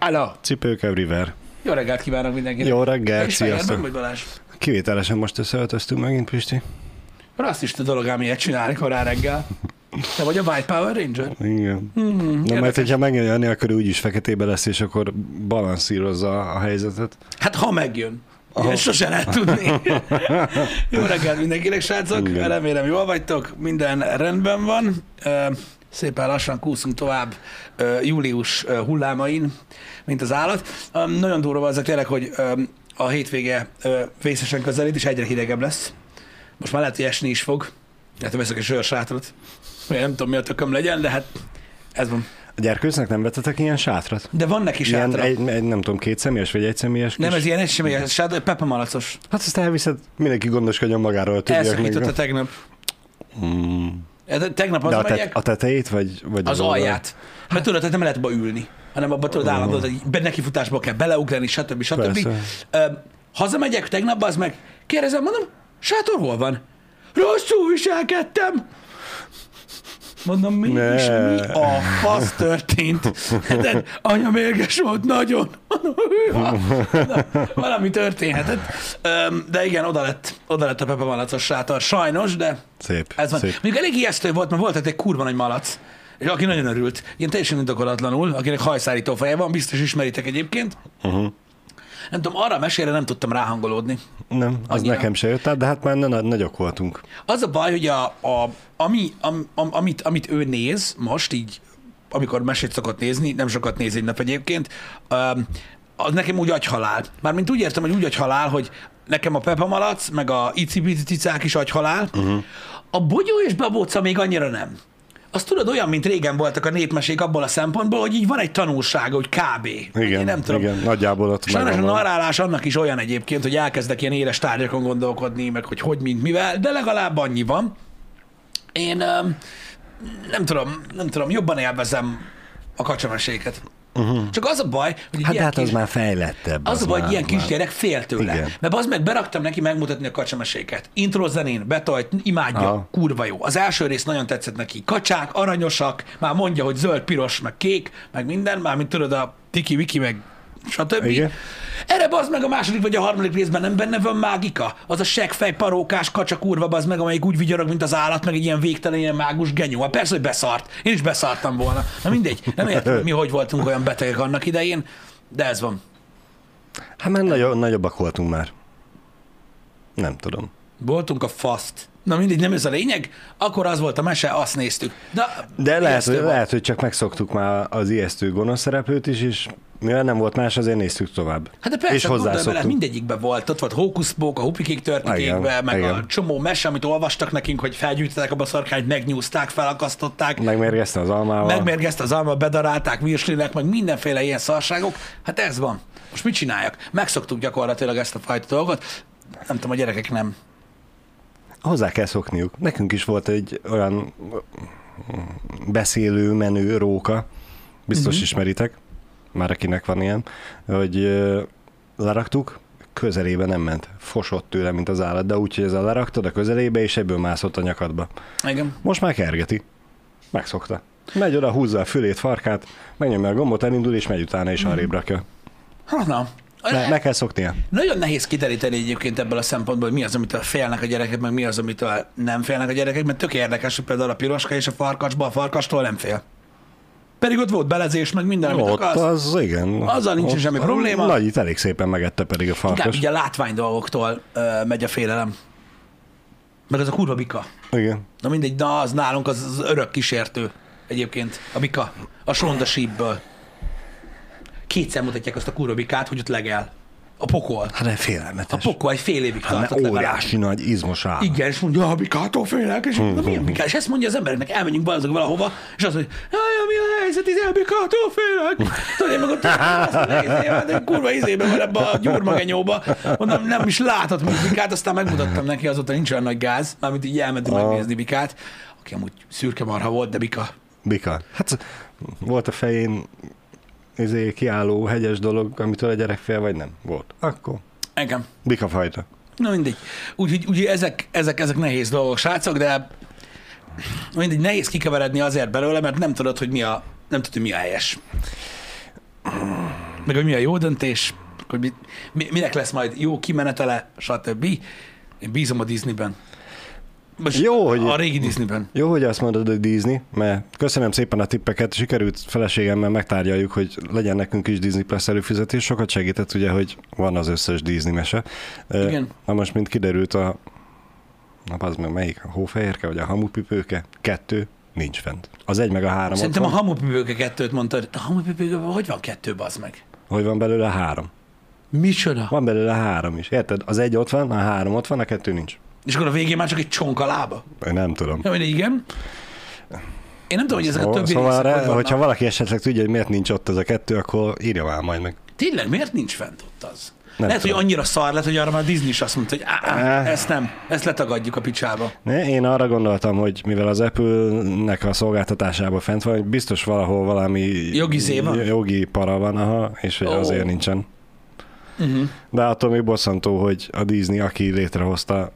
Hello. Cipők everywhere. Jó reggelt kívánok mindenkinek. Jó reggelt, sziasztok. vagy Balázs. Kivételesen most összeöltöztünk megint, Pisti. Rasszista dolog ám ilyet csinálni korán reggel. Te vagy a White Power Ranger? Igen. Hmm, Na, mert hogyha megjön Jani, akkor úgyis feketébe lesz, és akkor balanszírozza a helyzetet. Hát ha megjön. Aha. Ilyen sose lehet tudni. Jó reggelt mindenkinek, srácok. Igen. Remélem jól vagytok. Minden rendben van. Szépen lassan kúszunk tovább július hullámain, mint az állat. Nagyon durva az tényleg, hogy a hétvége vészesen közelít, és egyre hidegebb lesz. Most már lehet, hogy esni is fog. Hát veszek egy sörsátot. Én nem tudom, mi a tököm legyen, de hát ez van. A gyerkőcnek nem vettetek ilyen sátrat? De van neki sátra. egy, egy, nem tudom, két személyes vagy egy személyes Nem, kis... ez ilyen egységes sátra, Pepe Malacos. Hát ezt elviszed, mindenki gondoskodjon magáról, a többiek Elszakította tegnap. Mm. Tegnap az De a, te, megyek, a tetejét, vagy, vagy az oldalt? alját. Mert tudod, hogy nem lehet abba ülni, hanem abba tudod állandóan, hogy be- nekifutásba kell beleugrani, stb. stb. Persze. Hazamegyek tegnap, az meg kérdezem, mondom, sátor hol van? Rosszul viselkedtem. Mondom, mi Ne. is, mi a fasz történt? De anya mérges volt nagyon. Mondom, hűha. Valami történhetett. De igen, oda lett, oda lett a Pepe Malacos sátor. Sajnos, de Szép, ez van. szép. Mondjuk elég ijesztő volt, mert volt egy kurva nagy malac, és aki nagyon örült, ilyen teljesen indokolatlanul, akinek hajszárító feje van, biztos ismeritek egyébként. Uh-huh. Nem tudom, arra a mesére nem tudtam ráhangolódni. Nem, az Annyira. nekem se jött át, de hát már na- nagyok voltunk. Az a baj, hogy a, a, ami, am, am, amit, amit ő néz most, így, amikor mesét szokott nézni, nem sokat néz egy nap egyébként, az nekem úgy agyhalál. Mármint úgy értem, hogy úgy agyhalál, hogy nekem a Pepa Malac, meg a icipicicák is agyhalál. Uh-huh. A bogyó és babóca még annyira nem. Azt tudod, olyan, mint régen voltak a népmesék abból a szempontból, hogy így van egy tanulsága, hogy kb. Igen, Én nem tudom. igen, nagyjából ott Sajnos a megvan. narrálás annak is olyan egyébként, hogy elkezdek ilyen éles tárgyakon gondolkodni, meg hogy hogy, mint mivel, de legalább annyi van. Én nem tudom, nem tudom, jobban élvezem a kacsameséket. Uh-huh. Csak az a baj, hogy Hát hát az kis, már fejlettebb. az a baj, hogy már- ilyen már- kisgyerek fél tőle. Igen. Mert az meg beraktam neki megmutatni a kacsameséket. Intro zenén, betajt, imádja, Aha. kurva jó. Az első rész nagyon tetszett neki. Kacsák, aranyosak, már mondja, hogy zöld, piros, meg kék, meg minden, már mint tudod a tiki, wiki, meg stb. Igen. Erre az meg a második vagy a harmadik részben nem benne van mágika? Az a seggfej, parókás, kacsa kurva az meg, amelyik úgy vigyorog, mint az állat, meg egy ilyen végtelen, ilyen mágus genyó. Hát persze, hogy beszart. Én is beszartam volna. Na mindegy, nem értem, hogy mi hogy voltunk olyan betegek annak idején, de ez van. Hát már nagyobb, nagyobbak voltunk már. Nem tudom. Voltunk a faszt. Na mindegy, nem ez a lényeg, akkor az volt a mese, azt néztük. De, De lehet, hogy, lehet, hogy csak megszoktuk már az ijesztő gonosz szereplőt is, és mivel nem volt más, azért néztük tovább. Hát de persze, és bele, hozzászoktunk. mindegyikben volt. Ott volt Hókuszpók, a Hupikék történékbe, Igen, meg a igen. csomó mese, amit olvastak nekünk, hogy felgyűjtettek abba a szarkányt, megnyúzták, felakasztották. Megmérgezte az almával. Megmérgezte az alma, bedarálták, virslinek, meg mindenféle ilyen szarságok. Hát ez van. Most mit csináljak? Megszoktuk gyakorlatilag ezt a fajta dolgot. Nem tudom, a gyerekek nem. Hozzá kell szokniuk. Nekünk is volt egy olyan beszélő, menő róka, biztos uh-huh. ismeritek, már akinek van ilyen, hogy leraktuk, közelébe nem ment. Fosott tőle, mint az állat, de úgy, hogy ezzel leraktad a közelébe, és ebből mászott a nyakadba. Igen. Most már kergeti. Megszokta. Megy oda, húzza a fülét, farkát, megnyomja a gombot, elindul, és megy utána, és arrébb rakja. Ha, na. Me- meg kell szoknia. Nagyon nehéz kideríteni egyébként ebből a szempontból, hogy mi az, amitől félnek a gyerekek, meg mi az, amitől nem félnek a gyerekek, mert tök érdekes, hogy például a piroska és a farkasba a farkastól nem fél. Pedig ott volt belezés, meg minden, amit Ott akarsz. az, igen. Azzal nincsen Ott semmi probléma. Nagyit elég szépen megette pedig a Inkább farkas. ugye a látvány dolgoktól ö, megy a félelem. Meg az a kurva bika. Igen. Na mindegy, na az nálunk az, az örök kísértő egyébként, a bika, a sonda sípből. Kétszer mutatják azt a kurva bikát, hogy ott legel. A pokol. Hát A félelmetes. pokol egy fél évig Hát tartott legalább. óriási nagy izmos állat. Igen, és mondja, a bikától félek, és mondja, milyen bikát? És ezt mondja az embereknek, elmenjünk balazok valahova, és azt mondja, jaj, mi a helyzet, izé, a bikától félek. Tudod, én meg ott izé, hát kurva izébe van ebbe a gyurmagenyóba. Mondom, nem is láthat még bikát, aztán megmutattam neki, azóta nincs olyan nagy gáz, mármint így elmentünk Ah. megnézni bikát, aki amúgy szürke marha volt, de bika. Bika. Hát volt a fején izé, kiálló hegyes dolog, amitől a gyerek fél, vagy nem? Volt. Akkor Engem. bika fajta. Na mindegy. Úgyhogy úgy, ezek, ezek, ezek nehéz dolgok, srácok, de mindegy, nehéz kikeveredni azért belőle, mert nem tudod, hogy mi a, nem tudod, hogy mi a helyes. meg hogy mi a jó döntés, hogy mi, mi, minek lesz majd jó kimenetele, stb. Én bízom a Disneyben. Most Jó, hogy- a régi Disneyben. Jó, hogy azt mondod, hogy Disney, mert köszönöm szépen a tippeket, sikerült feleségemmel megtárgyaljuk, hogy legyen nekünk is Disney Plus előfizetés, sokat segített ugye, hogy van az összes Disney mese. Igen. Na most, mint kiderült a, na az meg melyik, a hófehérke vagy a hamupipőke, kettő, nincs fent. Az egy meg a három Szerintem a hamupipőke kettőt mondtad. A hamupipőke, hogy van kettő, bazd meg? Hogy van belőle három? Micsoda? Van belőle három is, érted? Az egy ott van, a három ott van, a kettő nincs. És akkor a végén már csak egy csonka lába? Én nem tudom. Ja, igen. Én nem tudom, hogy ezek a Szóval, többi szóval re, hogyha valaki esetleg tudja, hogy miért nincs ott ez a kettő, akkor írja már majd meg. Tényleg, miért nincs fent ott az? Nem Lehet, tudom. hogy annyira szar lett, hogy arra már a Disney is azt mondta, hogy á, á, ezt nem, ezt letagadjuk a picsába. Ne, én arra gondoltam, hogy mivel az Apple-nek a szolgáltatásában fent van, hogy biztos valahol valami Jogi zé van? jogi para van, aha, és hogy Ó. azért nincsen. Uh-huh. De attól még bosszantó, hogy a Disney, aki létrehozta,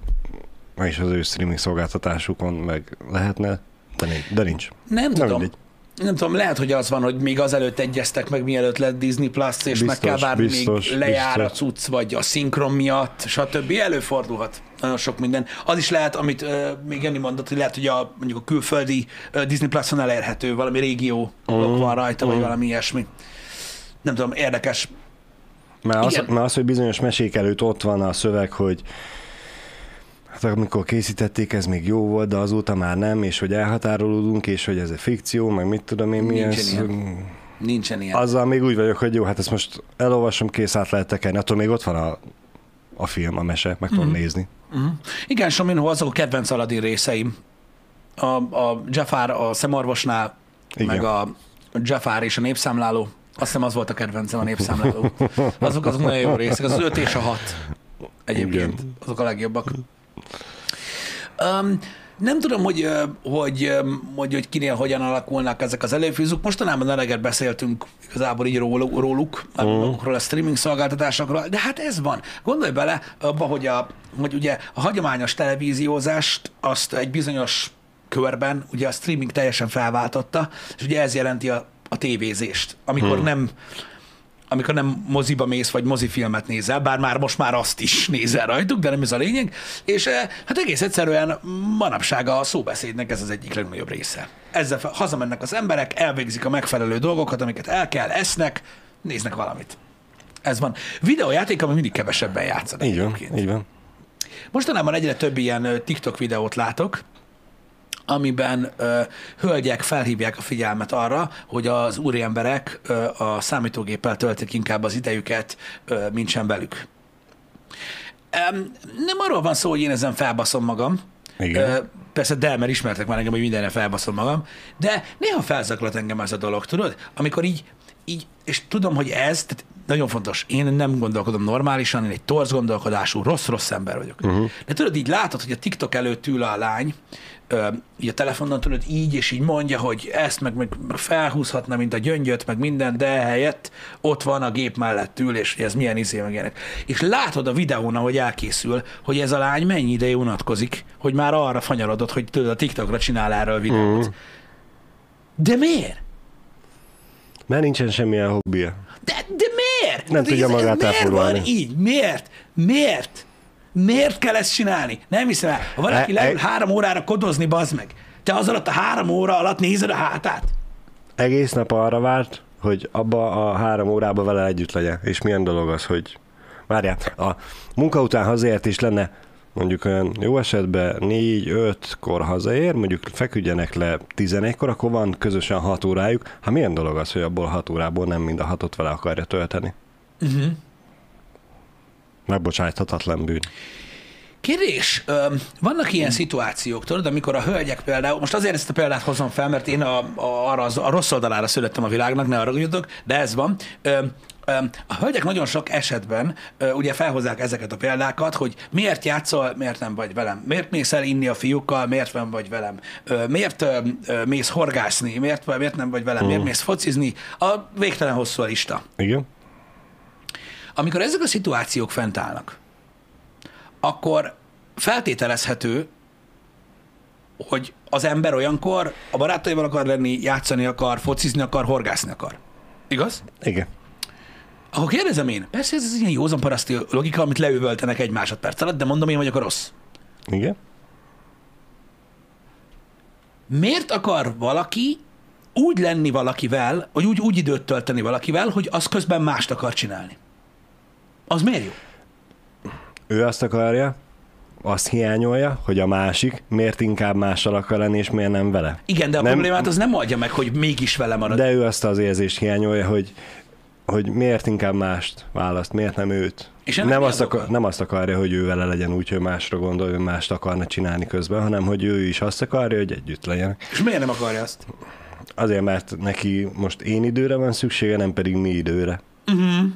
és az ő streaming szolgáltatásukon meg lehetne, de nincs. De nincs. Nem Na tudom. mindegy. Nem tudom, lehet, hogy az van, hogy még azelőtt egyeztek meg, mielőtt lett Disney Plus, és Biztos, meg kell várni, biztos, még lejár biztos. a cucc, vagy a szinkron miatt, stb. Előfordulhat. Nagyon sok minden. Az is lehet, amit uh, még Jenny mondott, hogy lehet, hogy a, mondjuk a külföldi uh, Disney Plus-on elérhető, valami régió Mhm, uh, van rajta, vagy mhm. valami ilyesmi. Nem tudom, érdekes. Mert az, mert az, hogy bizonyos mesék előtt ott van a szöveg, hogy hát amikor készítették, ez még jó volt, de azóta már nem, és hogy elhatárolódunk, és hogy ez egy fikció, meg mit tudom én, mi Nincsen ez. ilyen. Nincsen ilyen. Azzal még úgy vagyok, hogy jó, hát ezt most elolvasom, kész át lehet tekerni, attól még ott van a, a film, a mese, meg tudom Mhm. nézni. Uh-huh. Igen, Sominho azok a kedvenc Aladdin részeim. A, a Jafar a szemorvosnál, Igen. meg a Jafar és a népszámláló. Azt hiszem az volt a kedvencem a népszámláló. Azok, azok nagyon jó részek. Az 5 és a 6 egyébként. Igen. Azok a legjobbak. Um, nem tudom, hogy, hogy, hogy, hogy kinél hogyan alakulnak ezek az előfűzők. Mostanában eleget beszéltünk igazából így róluk, róluk magukról a streaming szolgáltatásokról, de hát ez van. Gondolj bele abba, hogy, a, hogy ugye a hagyományos televíziózást azt egy bizonyos körben ugye a streaming teljesen felváltotta, és ugye ez jelenti a, a tévézést, amikor Hmm. nem amikor nem moziba mész, vagy mozifilmet nézel, bár már most már azt is nézel rajtuk, de nem ez a lényeg, és eh, hát egész egyszerűen manapság a szóbeszédnek ez az egyik legnagyobb része. Ezzel hazamennek az emberek, elvégzik a megfelelő dolgokat, amiket el kell, esznek, néznek valamit. Ez van. Videójáték, ami mindig kevesebben játszanak. Így van, így van. Mostanában egyre több ilyen ö, TikTok videót látok, amiben ö, hölgyek felhívják a figyelmet arra, hogy az úriemberek ö, a számítógéppel töltik inkább az idejüket, ö, mint sem velük. Em, nem arról van szó, hogy én ezen felbaszom magam, Igen. Ö, persze, de, mert ismertek már engem, hogy mindenre felbaszom magam, de néha felzaklat engem ez a dolog, tudod? Amikor így, így és tudom, hogy ez, tehát nagyon fontos, én nem gondolkodom normálisan, én egy torz gondolkodású, rossz-rossz ember vagyok. Uh-huh. De tudod, így látod, hogy a TikTok előtt ül a lány, ö, így a telefonon tudod, így és így mondja, hogy ezt meg, meg, meg felhúzhatna, mint a gyöngyöt, meg minden, de helyett ott van a gép mellett ül, és ez milyen izé, meg ilyenek. És látod a videón, ahogy elkészül, hogy ez a lány mennyi ideje unatkozik, hogy már arra fanyarodott, hogy tudod, a TikTokra csinál erről videót. Mhm. De miért? Mert nincsen semmilyen hobbija. De, de miért? Nem tudja magát Miért elfoglalni. van így? Miért? Miért? Miért kell ezt csinálni? Nem hiszem el. Ha valaki E- leül e- három órára kodozni, bazd meg. Te az alatt a három óra alatt nézed a hátát? Egész nap arra várt, hogy abba a három órába vele együtt legyen. És milyen dolog az, hogy várjál, a munka után hazaért is lenne mondjuk olyan jó esetben 4-5-kor hazaér, mondjuk feküdjenek le 11-kor, akkor van közösen 6 órájuk. Hát milyen dolog az, hogy abból 6 órából nem mind a hatot vele akarja tölteni? Uh-huh. Megbocsájthatatlan bűn. Kérdés, vannak ilyen szituációk, tudod, amikor a hölgyek például, most azért ezt a példát hozom fel, mert én a, a, arra, a rossz oldalára születtem a világnak, ne arra gondoljatok, de ez van. A hölgyek nagyon sok esetben ugye felhozzák ezeket a példákat, hogy miért játszol, miért nem vagy velem, miért mész el inni a fiúkkal, miért nem vagy velem, miért mész horgászni, miért, miért nem vagy velem, miért mész focizni, a végtelen hosszú a lista. Igen? Amikor ezek a szituációk fent állnak, akkor feltételezhető, hogy az ember olyankor a barátaival akar lenni, játszani akar, focizni akar, horgászni akar. Igaz? Igen. Akkor kérdezem én, persze ez az ilyen józan paraszti logika, amit leüvöltenek egy másodperc alatt, de mondom én vagyok a rossz. Igen? Miért akar valaki úgy lenni valakivel, vagy úgy, úgy időt tölteni valakivel, hogy az közben mást akar csinálni? Az miért jó? Ő azt akarja, azt hiányolja, hogy a másik miért inkább mással akar lenni, és miért nem vele. Igen, de a Nem- problémát az nem oldja meg, hogy mégis vele marad. De ő azt az érzést hiányolja, hogy, hogy miért inkább mást választ, miért nem őt. És Nem azt, akar, nem azt akarja, hogy ő vele legyen úgy, hogy másra gondol, ő mást akarna csinálni közben, hanem hogy ő is azt akarja, hogy együtt legyen. És miért nem akarja azt? Azért, mert neki most én időre van szüksége, nem pedig mi időre. Uh-huh.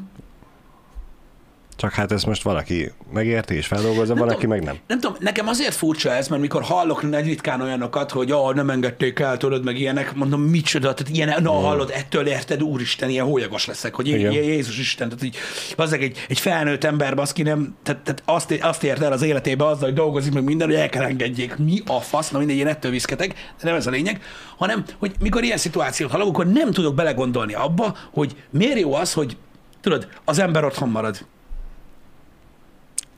Csak hát ezt most valaki megérti és feldolgozza, Nem valaki tudom. meg nem. Nem tudom, nekem azért furcsa ez, mert mikor hallok nagy ritkán olyanokat, hogy ah, nem engedték el, tudod, meg ilyenek, mondom, micsoda, tehát ilyen, na hallod, ettől érted, úristen, ilyen hólyagos leszek, hogy Igen. Jé- Jézus Isten, tehát így, azok egy, egy felnőtt ember, baszki nem, tehát, tehát azt, azt ért el az életébe azzal, hogy dolgozik meg minden, hogy el kell engedjék. Mi a fasz, na mindegy, én ettől viszketek, de nem ez a lényeg, hanem, hogy mikor ilyen szituációt hallok, akkor nem tudok belegondolni abba, hogy miért jó az, hogy tudod, az ember otthon marad.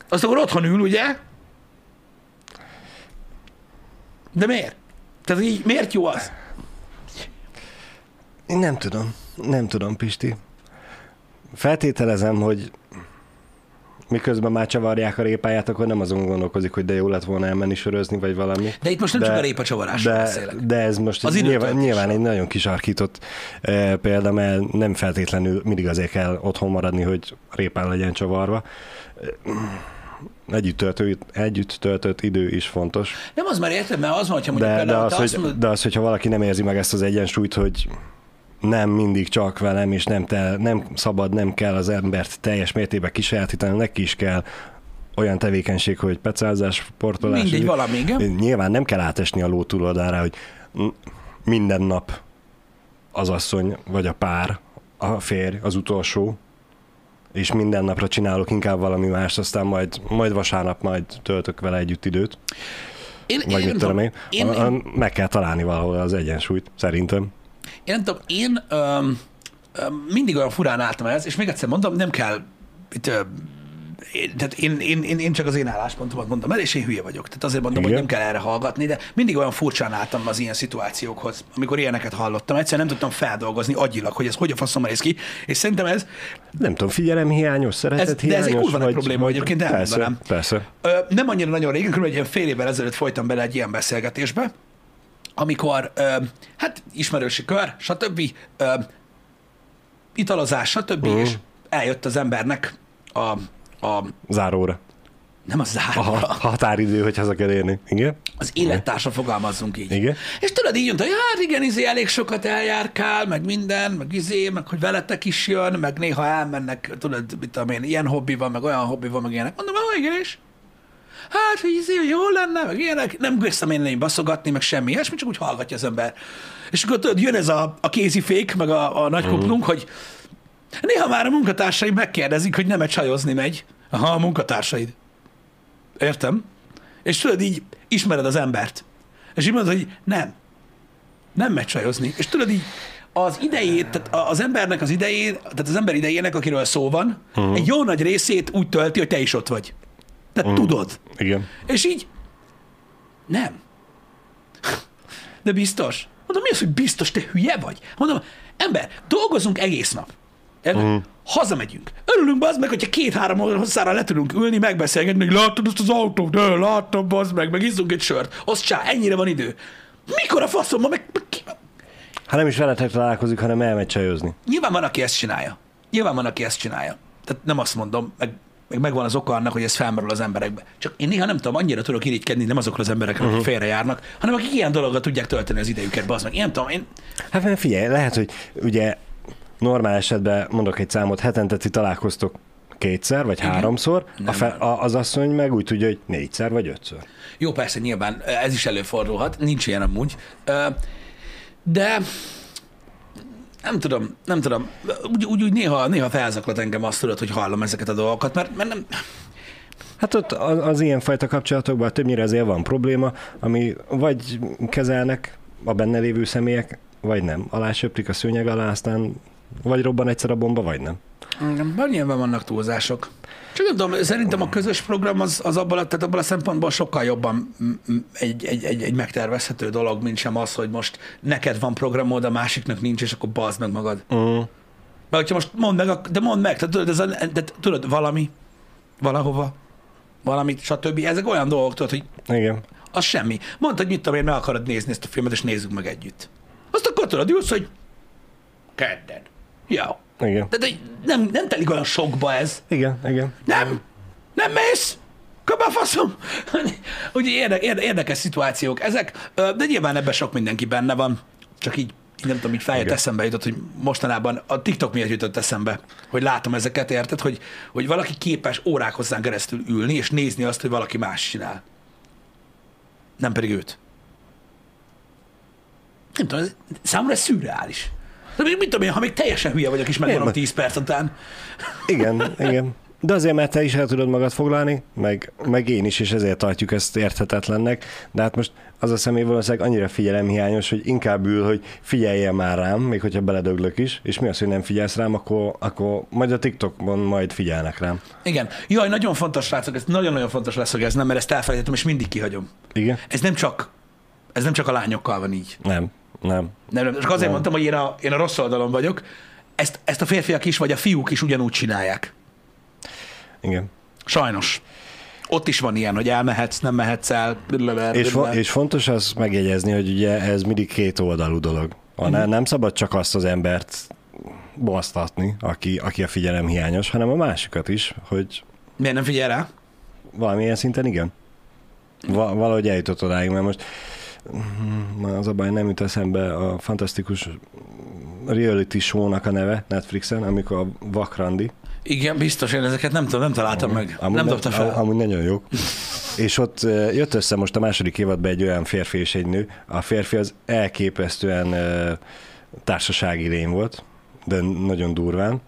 Azt akkor otthon ül, ugye? De miért? Tehát így miért jó az? Én nem tudom. Nem tudom, Pisti. Feltételezem, hogy miközben már csavarják a répáját, akkor nem azon gondolkozik, hogy de jó lett volna elmenni sörözni, vagy valami. De itt most nem De- csak a répa csavarásról De, beszélek. de ez most Az nyilván, nyilván egy nagyon kisarkított e, példa, mert nem feltétlenül mindig azért kell otthon maradni, hogy répán legyen csavarva. Együtt, töltő, együtt töltött idő is fontos. Nem az már érted, mert az van, hogyha mondjuk De, de, az, te azt hogy, mondod, de az, hogyha valaki nem érzi meg ezt az egyensúlyt, hogy nem mindig csak velem, és nem, te, nem szabad, nem kell az embert teljes mértékben kisajátítani, neki is kell olyan tevékenység, hogy pecázás, sportolás. mindegy így- valami, igen. Nyilván nem kell átesni a ló túloldalára, hogy minden nap az asszony, vagy a pár, a férj, az utolsó, és minden napra csinálok inkább valami más, aztán majd, majd vasárnap majd töltök vele együtt időt, Én, vagy én, mit tudom én. én, A- Meg kell találni valahol az egyensúlyt, szerintem. én nem tudom, én öm, öm, mindig olyan furán álltam ez, és még egyszer mondom, nem kell itt, öm, én, tehát én, én, én, én, csak az én álláspontomat mondom el, és én hülye vagyok. Tehát azért mondom, Igen. hogy nem kell erre hallgatni, de mindig olyan furcsán álltam az ilyen szituációkhoz, amikor ilyeneket hallottam. Egyszerűen nem tudtam feldolgozni agyilag, hogy ez hogy a faszom néz ki, és szerintem ez Nem tudom, figyelem hiányos, szeretet Ez- de ez hiányos. egy kurva nagy probléma vagy- egyébként, persze, elmondanám. persze. Ö, nem annyira nagyon régen, kb. egy ilyen fél évvel ezelőtt folytam bele egy ilyen beszélgetésbe, amikor, ö, hát ismerősi kör, stb., ö, italozás, stb., Mhm. és eljött az embernek a, a Záróra. nem a A zárva, ha- határidő, hogy haza kell érni. Igen? az élettársa fogalmazzunk így. Igen? És tudod, így mondta, hogy hát igen, izé elég sokat eljárkál, meg minden, meg izé, meg hogy veletek is jön, meg néha elmennek, tudod, mit tudom én, ilyen hobbi van, meg olyan hobbi van, meg ilyenek. Mondom, ah, igen is. Hát, hogy izé, hogy jó lenne, meg ilyenek. Nem kezdtem én én baszogatni, meg semmi ilyesmi, csak úgy hallgatja az ember. És akkor tudod, jön ez a, a kézifék, meg a, a nagy kuplunk, hogy néha már a munkatársaim megkérdezik, hogy nem-e csajozni megy. Aha, a munkatársaid. Értem? És tudod, így ismered az embert. És így mondod, hogy nem. Nem megy csajozni. És tudod így, az idejét, tehát az embernek az idejét, tehát az ember idejének, akiről szó van, uh-huh. egy jó nagy részét úgy tölti, hogy te is ott vagy. Tehát uh-huh. tudod. Igen. És így nem. De biztos. Mondom, mi az, hogy biztos, te hülye vagy? Mondom, ember, dolgozunk egész nap. Uh-huh. Hazamegyünk. Örülünk, bazd meg, hogyha két-három hosszára le tudunk ülni, megbeszélgetni, hogy láttad azt az autót, de láttam, bazd meg, meg izzunk egy sört. Az csá, ennyire van idő. Mikor a faszom, meg, meg ki, Hát nem is veletek találkozik, hanem elmegy csajozni. Nyilván van, aki ezt csinálja. Nyilván van, aki ezt csinálja. Tehát nem azt mondom, meg, meg megvan az oka annak, hogy ez felmerül az emberekbe. Csak én néha nem tudom, annyira tudok irigykedni, nem azokra az emberekre, akik Mhm. félrejárnak, hanem akik ilyen dologgal tudják tölteni az idejüket, bazd meg. Én nem tudom, én, Hát figyelj, lehet, hogy ugye normál esetben mondok egy számot, hetente ti találkoztok kétszer vagy Igen. háromszor, a Nem. fe, a, az asszony meg úgy tudja, hogy négyszer vagy ötször. jó, persze, nyilván ez is előfordulhat, nincs ilyen amúgy, Ö, de nem tudom, nem tudom, úgy, úgy, úgy néha, néha felzaklat engem azt tudod, hogy hallom ezeket a dolgokat, mert, mert nem, Hát ott az, az ilyenfajta kapcsolatokban többnyire azért van probléma, ami vagy kezelnek a benne lévő személyek, vagy nem. Alá söprik a szőnyeg alá, aztán vagy robban egyszer a bomba, vagy nem. Igen, nyilván vannak túlzások. Csak nem tudom, szerintem a közös program az, az abban, tehát abban a szempontból sokkal jobban egy, egy, egy, egy megtervezhető dolog, mint sem az, hogy most neked van programod, a másiknak nincs, és akkor bazd meg magad. Uh, Mert hogyha most mondd meg, de mondd meg, tehát tudod, ez a, de, tudod valami, valahova, valamit, stb. Ezek olyan dolgok, tudod, hogy igen. az semmi. Mondd, hogy mit tudom én, meg akarod nézni ezt a filmet, és nézzük meg együtt. Azt akkor tudod, ülsz, hogy kedden. Jó. Igen. De, de nem, nem telik olyan sokba ez. Igen, igen. Nem, nem mész. Köbb a faszom. Ugye érde, érde, érdekes szituációk ezek, de nyilván ebben sok mindenki benne van. Csak így, így nem tudom, így feljött eszembe jutott, hogy mostanában a TikTok miatt jutott eszembe, hogy látom ezeket, érted, hogy, hogy valaki képes órák hozzán keresztül ülni, és nézni azt, hogy valaki más csinál. Nem pedig őt. Nem tudom, ez, számomra ez szürreális. De még, mit tudom én, ha még teljesen hülye vagyok, és megvan Nem, 10 perc után. Igen, igen. De azért, mert te is el tudod magad foglalni, meg, meg én is, és ezért tartjuk ezt érthetetlennek. De hát most az a személy valószínűleg annyira figyelemhiányos, hogy inkább ül, hogy figyeljen már rám, még hogyha beledöglök is, és mi az, hogy nem figyelsz rám, akkor, akkor majd a TikTokon majd figyelnek rám. Igen. Jaj, nagyon fontos, srácok, ez nagyon-nagyon fontos leszögeznem, mert ezt elfelejtettem, és mindig kihagyom. Igen? Ez nem csak, ez nem csak a lányokkal van így. Nem, nem. Nem, nem. Csak azért Nem. mondtam, hogy én a, én a rossz oldalon vagyok. Ezt, ezt a férfiak is, vagy a fiúk is ugyanúgy csinálják. Igen. Sajnos. Ott is van ilyen, hogy elmehetsz, nem mehetsz el. blablabla, És, fo- és fontos az megjegyezni, hogy ugye ez mindig két oldalú dolog. A, ne, nem szabad csak azt az embert basztatni, aki, aki a figyelem hiányos, hanem a másikat is, hogy Miért nem figyel rá? valamilyen szinten igen. Va- valahogy eljutott odáig, mert most az a baj, nem jut eszembe a fantasztikus reality show-nak a neve Netflixen, amikor a Vakrandi. Igen, biztos, én ezeket nem tudom, nem találtam meg. Amúgy nem dobta fel. Amúgy nagyon jók. És ott jött össze most a második évadban egy olyan férfi és egy nő. A férfi az elképesztően társasági lény volt, de nagyon durván.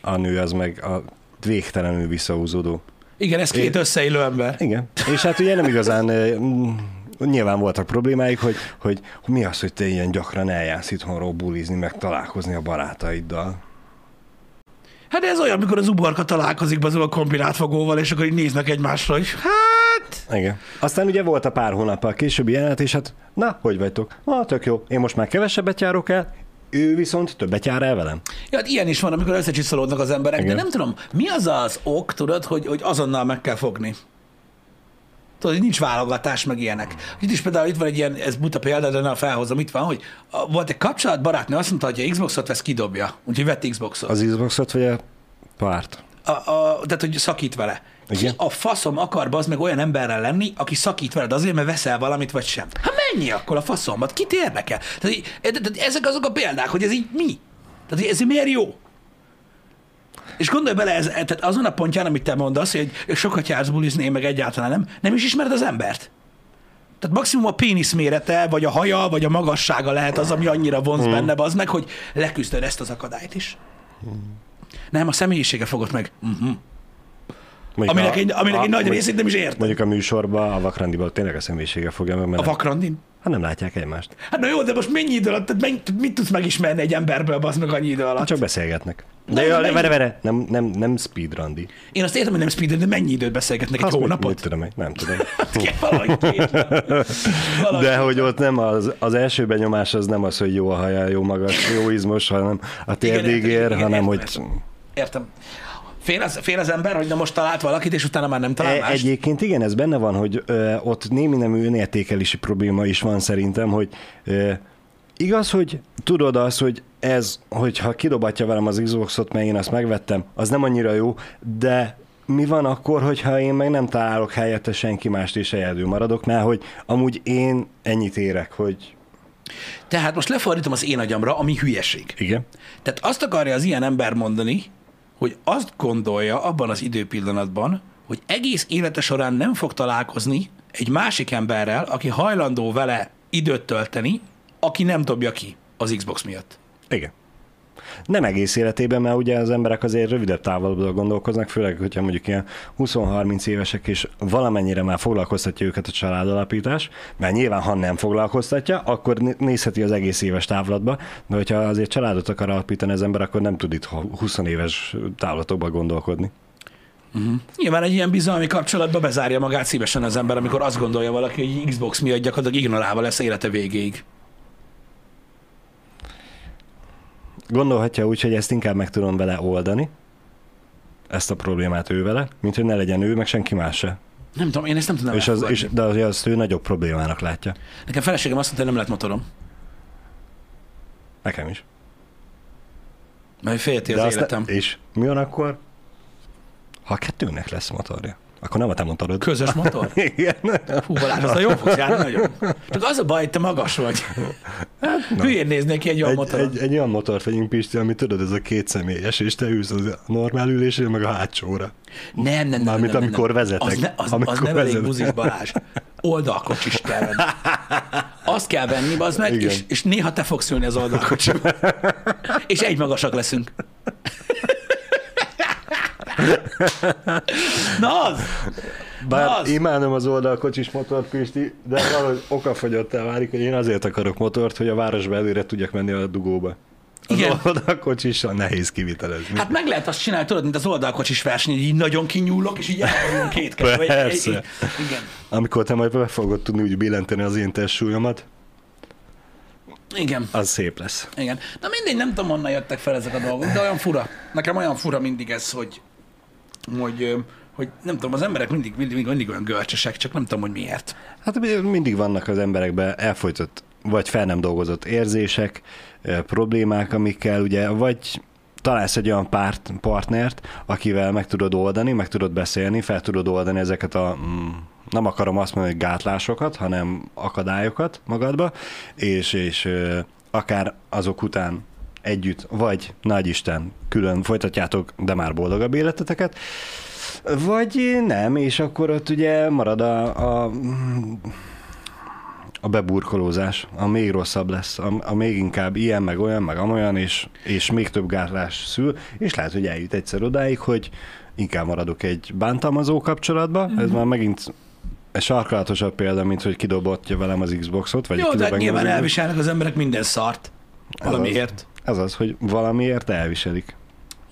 A nő az meg a végtelenül visszahúzódó. Igen, ez két Én- összeillő ember. Igen. És hát ugye nem igazán nyilván voltak problémáik, hogy, hogy mi az, hogy te ilyen gyakran eljársz itthonról bulizni, meg találkozni a barátaiddal. Hát ez olyan, amikor az uborka találkozik be a kombinált fogóval, és akkor így néznek egymásra, hogy hát... Igen. Aztán ugye volt a pár hónappal későbbi jelenet, és hát, na, hogy vagytok? Na, tök jó. Én most már kevesebbet járok el, ő viszont többet jár el velem. Ja, hát ilyen is van, amikor összecsiszolódnak az emberek, Igen. de nem tudom, mi az az ok, tudod, hogy, hogy azonnal meg kell fogni? Tudod, hogy nincs válogatás, meg ilyenek. Itt is például itt van egy ilyen, ez buta példa, de ne felhozom, itt van, hogy a- volt egy kapcsolat, barátnő azt mondta, hogy ha Xboxot vesz, kidobja. Úgyhogy vett Xboxot. Az Xboxot vagy a párt? A, a, tehát, hogy szakít vele. Igen. A faszom akar az meg olyan emberrel lenni, aki szakít veled azért, mert veszel valamit, vagy sem. Hát mennyi akkor a faszomat? Kit érdekel? Tehát, de ezek azok a példák, hogy ez így mi? Tehát, ez miért jó? És gondolj bele, ez, tehát azon a pontján, amit te mondasz, hogy sokat jársz bulizni, meg egyáltalán nem, nem is ismered az embert. Tehát maximum a pénisz mérete, vagy a haja, vagy a magassága lehet az, ami annyira vonz hmm. benne, az meg, hogy leküzdöd ezt az akadályt is. Nem, a személyisége fogott meg. Uh-huh. Mondjuk Aminek, a- egy, aminek a- egy nagy mondjuk- részét nem is értem. Mondjuk a műsorban, a vakrandiban tényleg a személyisége fogja meg, mert A vakrandin? hát nem látják egymást. Hát na jó, de most mennyi idő alatt, mennyi, mit tudsz megismerni egy emberből, az meg annyi idő alatt? Csak beszélgetnek. De jó, mennyi- vere, vere, nem, nem, nem speedrundi. Én azt értem, hogy nem speed, de mennyi időt beszélgetnek? Egy mit- hónapot? Mit tudom nem tudom. Valahogy De hogy ott nem az, az első benyomás az nem az, hogy jó a haja, jó magas, jó izmos, hanem a térdig értem, ér, igen, hanem hogy értem. Fél az, fél az ember, hogy na most talált valakit, és utána már nem talál E- mást. Egyébként igen, ez benne van, hogy ö, ott némi nemű önértékelési probléma is van szerintem, hogy ö, igaz, hogy tudod azt, hogy ez, hogyha kidobatja velem az Xboxot, mert én azt megvettem, az nem annyira jó, de mi van akkor, hogyha én meg nem találok helyette senki mást, és egyedül maradok, mert hogy amúgy én ennyit érek, hogy Tehát most lefordítom az én agyamra, ami hülyeség. igen, Tehát azt akarja az ilyen ember mondani, hogy azt gondolja abban az időpillanatban, hogy egész élete során nem fog találkozni egy másik emberrel, aki hajlandó vele időt tölteni, aki nem dobja ki az Xbox miatt. igen. Nem egész életében, mert ugye az emberek azért rövidebb távolból gondolkoznak, főleg, hogyha mondjuk ilyen 20-30 évesek, és valamennyire már foglalkoztatja őket a családalapítás, mert nyilván, ha nem foglalkoztatja, akkor nézheti az egész éves távlatba, de hogyha azért családot akar alapítani az ember, akkor nem tud itt 20 éves távlatokba gondolkodni. Uh-huh. Nyilván egy ilyen bizalmi kapcsolatba bezárja magát szívesen az ember, amikor azt gondolja valaki, hogy Xbox miatt gyakorlatilag ignorálva lesz élete végéig. Gondolhatja úgy, hogy ezt inkább meg tudom vele oldani, ezt a problémát ő vele, mint hogy ne legyen ő, meg senki más se. Nem tudom, én ezt nem tudom és az, és, De az, azt ő nagyobb problémának látja. Nekem feleségem azt mondta, hogy nem lehet motorom. Nekem is. Mert félti az életem. Ne, és mi van akkor? Ha kettőnek lesz motorja. Akkor nem a te motorod. Közös motor? Igen. Hú, Balázs, az a jó fogsz járni nagyon. Csak az a baj, hogy te magas vagy. Hát, Hülyén néznék ki egy olyan motor. Egy, egy, olyan motort vegyünk, Pisti, ami tudod, ez a két személyes, és te ülsz az normál ülésre, meg a hátsóra. Nem, nem, nem. Mármint nem, amikor nem. vezetek. Az, ne, az, amikor az nem elég buzis Balázs. Oldalkocsis kell venni. Azt kell venni, az meg, és, és néha te fogsz ülni az oldalkocsiba. és egy magasak leszünk. Na az! Bár az. imádom az oldalkocsis motort, Pisti, de valahogy okafogyottá válik, hogy én azért akarok motort, hogy a városba előre tudjak menni a dugóba. Az Igen. oldalkocsissal nehéz kivitelezni. Hát meg lehet azt csinálni, tudod, mint az oldalkocsis verseny, hogy így nagyon kinyúlok, és így elhagyom két kettő. Persze. igen. Amikor te majd be fogod tudni úgy billenteni az én testsúlyomat, igen. Az szép lesz. Igen. Na mindegy, nem tudom, honnan jöttek fel ezek a dolgok, de olyan fura. Nekem olyan fura mindig ez, hogy, hogy, hogy nem tudom, az emberek mindig, mindig, mindig olyan görcsesek, csak nem tudom, hogy miért. Hát mindig vannak az emberekben elfolytott, vagy fel nem dolgozott érzések, problémák, amikkel ugye, vagy találsz egy olyan párt, partnert, akivel meg tudod oldani, meg tudod beszélni, fel tudod oldani ezeket a mm, nem akarom azt mondani, hogy gátlásokat, hanem akadályokat magadba, és, és akár azok után együtt, vagy nagy Isten, külön folytatjátok, de már boldogabb életeteket, vagy nem, és akkor ott ugye marad a, a a beburkolózás, a még rosszabb lesz, a, a még inkább ilyen, meg olyan, meg amolyan, és, és még több gátlás szül, és lehet, hogy eljut egyszer odáig, hogy inkább maradok egy bántalmazó kapcsolatba, mm-hmm. ez mhm. már megint egy sarkalatosabb példa, mint hogy kidobotja velem az Xboxot, vagy Jó, de nyilván elviselnek az emberek minden szart. Valamiért. Ez az, hogy valamiért elviselik.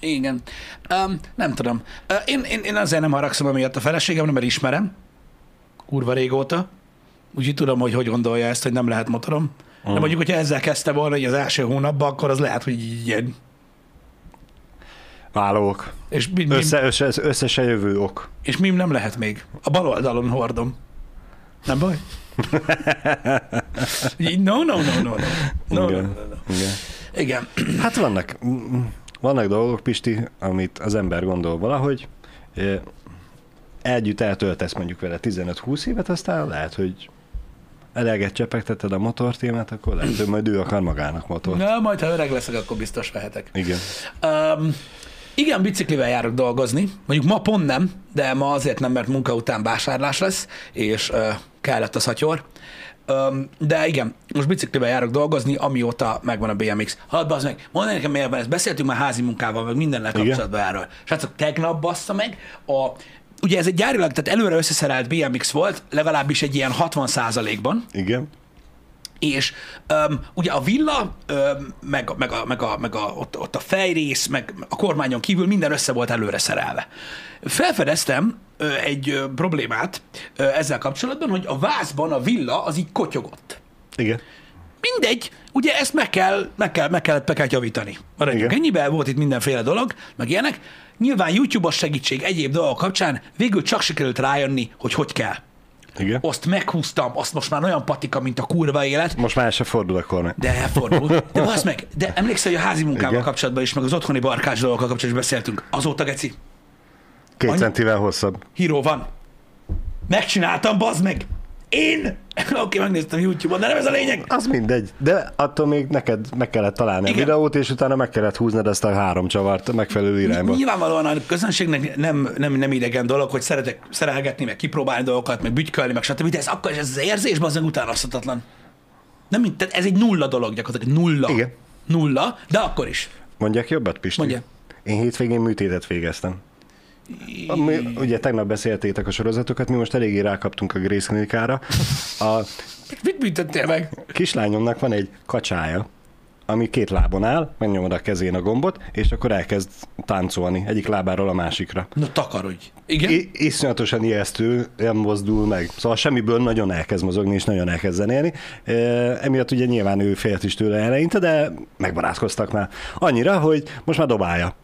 Igen. Um, nem tudom. Uh, én, én, én azért nem haragszom amiatt a feleségem, mert ismerem. Kurva régóta. Úgyhogy tudom, hogy hogy gondolja ezt, hogy nem lehet motorom. Mm. De mondjuk, hogyha ezzel kezdte volna hogy az első hónapban, akkor az lehet, hogy ilyen Válók. És mi, mi, össze, össze, össze se jövő ok. És mi nem lehet még? A bal oldalon hordom. Nem baj? no, no, no, no, no. no, no, no, no. Igen. Igen. Hát vannak, vannak dolgok, Pisti, amit az ember gondol valahogy, együtt eltöltesz mondjuk vele 15-20 évet, aztán lehet, hogy eleget csepegteted a motortémát, akkor lehet, hogy majd ő akar magának motort. Na, majd ha öreg leszek, akkor biztos vehetek. Igen. Um, igen, biciklivel járok dolgozni. Mondjuk ma pont nem, de ma azért nem, mert munka után vásárlás lesz, és uh, kellett a szatyor. Um, de igen, most biciklivel járok dolgozni, amióta megvan a BMX. Hadd az meg, mondd nekem miért van, ezt beszéltünk már házi munkával, meg mindennel kapcsolatban erről. Srácok, tegnap bassza meg, a, ugye ez egy gyárilag, tehát előre összeszerelt BMX volt, legalábbis egy ilyen 60% ban Igen és um, ugye a villa, um, meg, meg, a, meg, a, meg a, ott, ott a fejrész, meg a kormányon kívül minden össze volt előre szerelve. Felfedeztem ö, egy ö, problémát ö, ezzel kapcsolatban, hogy a vázban a villa az így kotyogott. Igen. Mindegy, ugye ezt meg kell, meg kell, meg kell, meg kell javítani. Maradjunk ennyiben, volt itt mindenféle dolog, meg ilyenek. Nyilván YouTube-os segítség egyéb dolgok kapcsán végül csak sikerült rájönni, hogy hogy kell. Igen. Azt meghúztam, azt most már olyan patika, mint a kurva élet. Most már se fordul a kormány. De elfordul. De az meg, de emlékszel, hogy a házi munkával Igen. kapcsolatban is, meg az otthoni barkás dolgokkal kapcsolatban is beszéltünk. Azóta, geci. Két Annyi... centivel hosszabb. Híró van. Megcsináltam, bazd meg! Én? Oké, okay, megnéztem YouTube-on, de nem ez a lényeg. Az mindegy, de attól még neked meg kellett találni Igen. a videót, és utána meg kellett húznod ezt a három csavart megfelelő irányba. Nyilvánvalóan a közönségnek nem, nem, nem idegen dolog, hogy szeretek szerelgetni, meg kipróbálni dolgokat, meg bütykölni, meg stb. De ez akkor ez az érzés az utánozhatatlan. Nem, tehát ez egy nulla dolog gyakorlatilag, nulla. Igen. Nulla, de akkor is. Mondják jobbat, Pisti? Mondja. Én hétvégén műtétet végeztem. Mi, ugye tegnap beszéltétek a sorozatokat, mi most eléggé rákaptunk a Grace klinikára. A Mit büntettél meg? kislányomnak van egy kacsája, ami két lábon áll, megnyomod a kezén a gombot, és akkor elkezd táncolni egyik lábáról a másikra. Na takarodj. Igen? I- iszonyatosan ijesztő, nem mozdul meg. Szóval semmiből nagyon elkezd mozogni, és nagyon elkezd zenélni. E, emiatt ugye nyilván ő félt is tőle eleinte, de megbarátkoztak már. Annyira, hogy most már dobálja.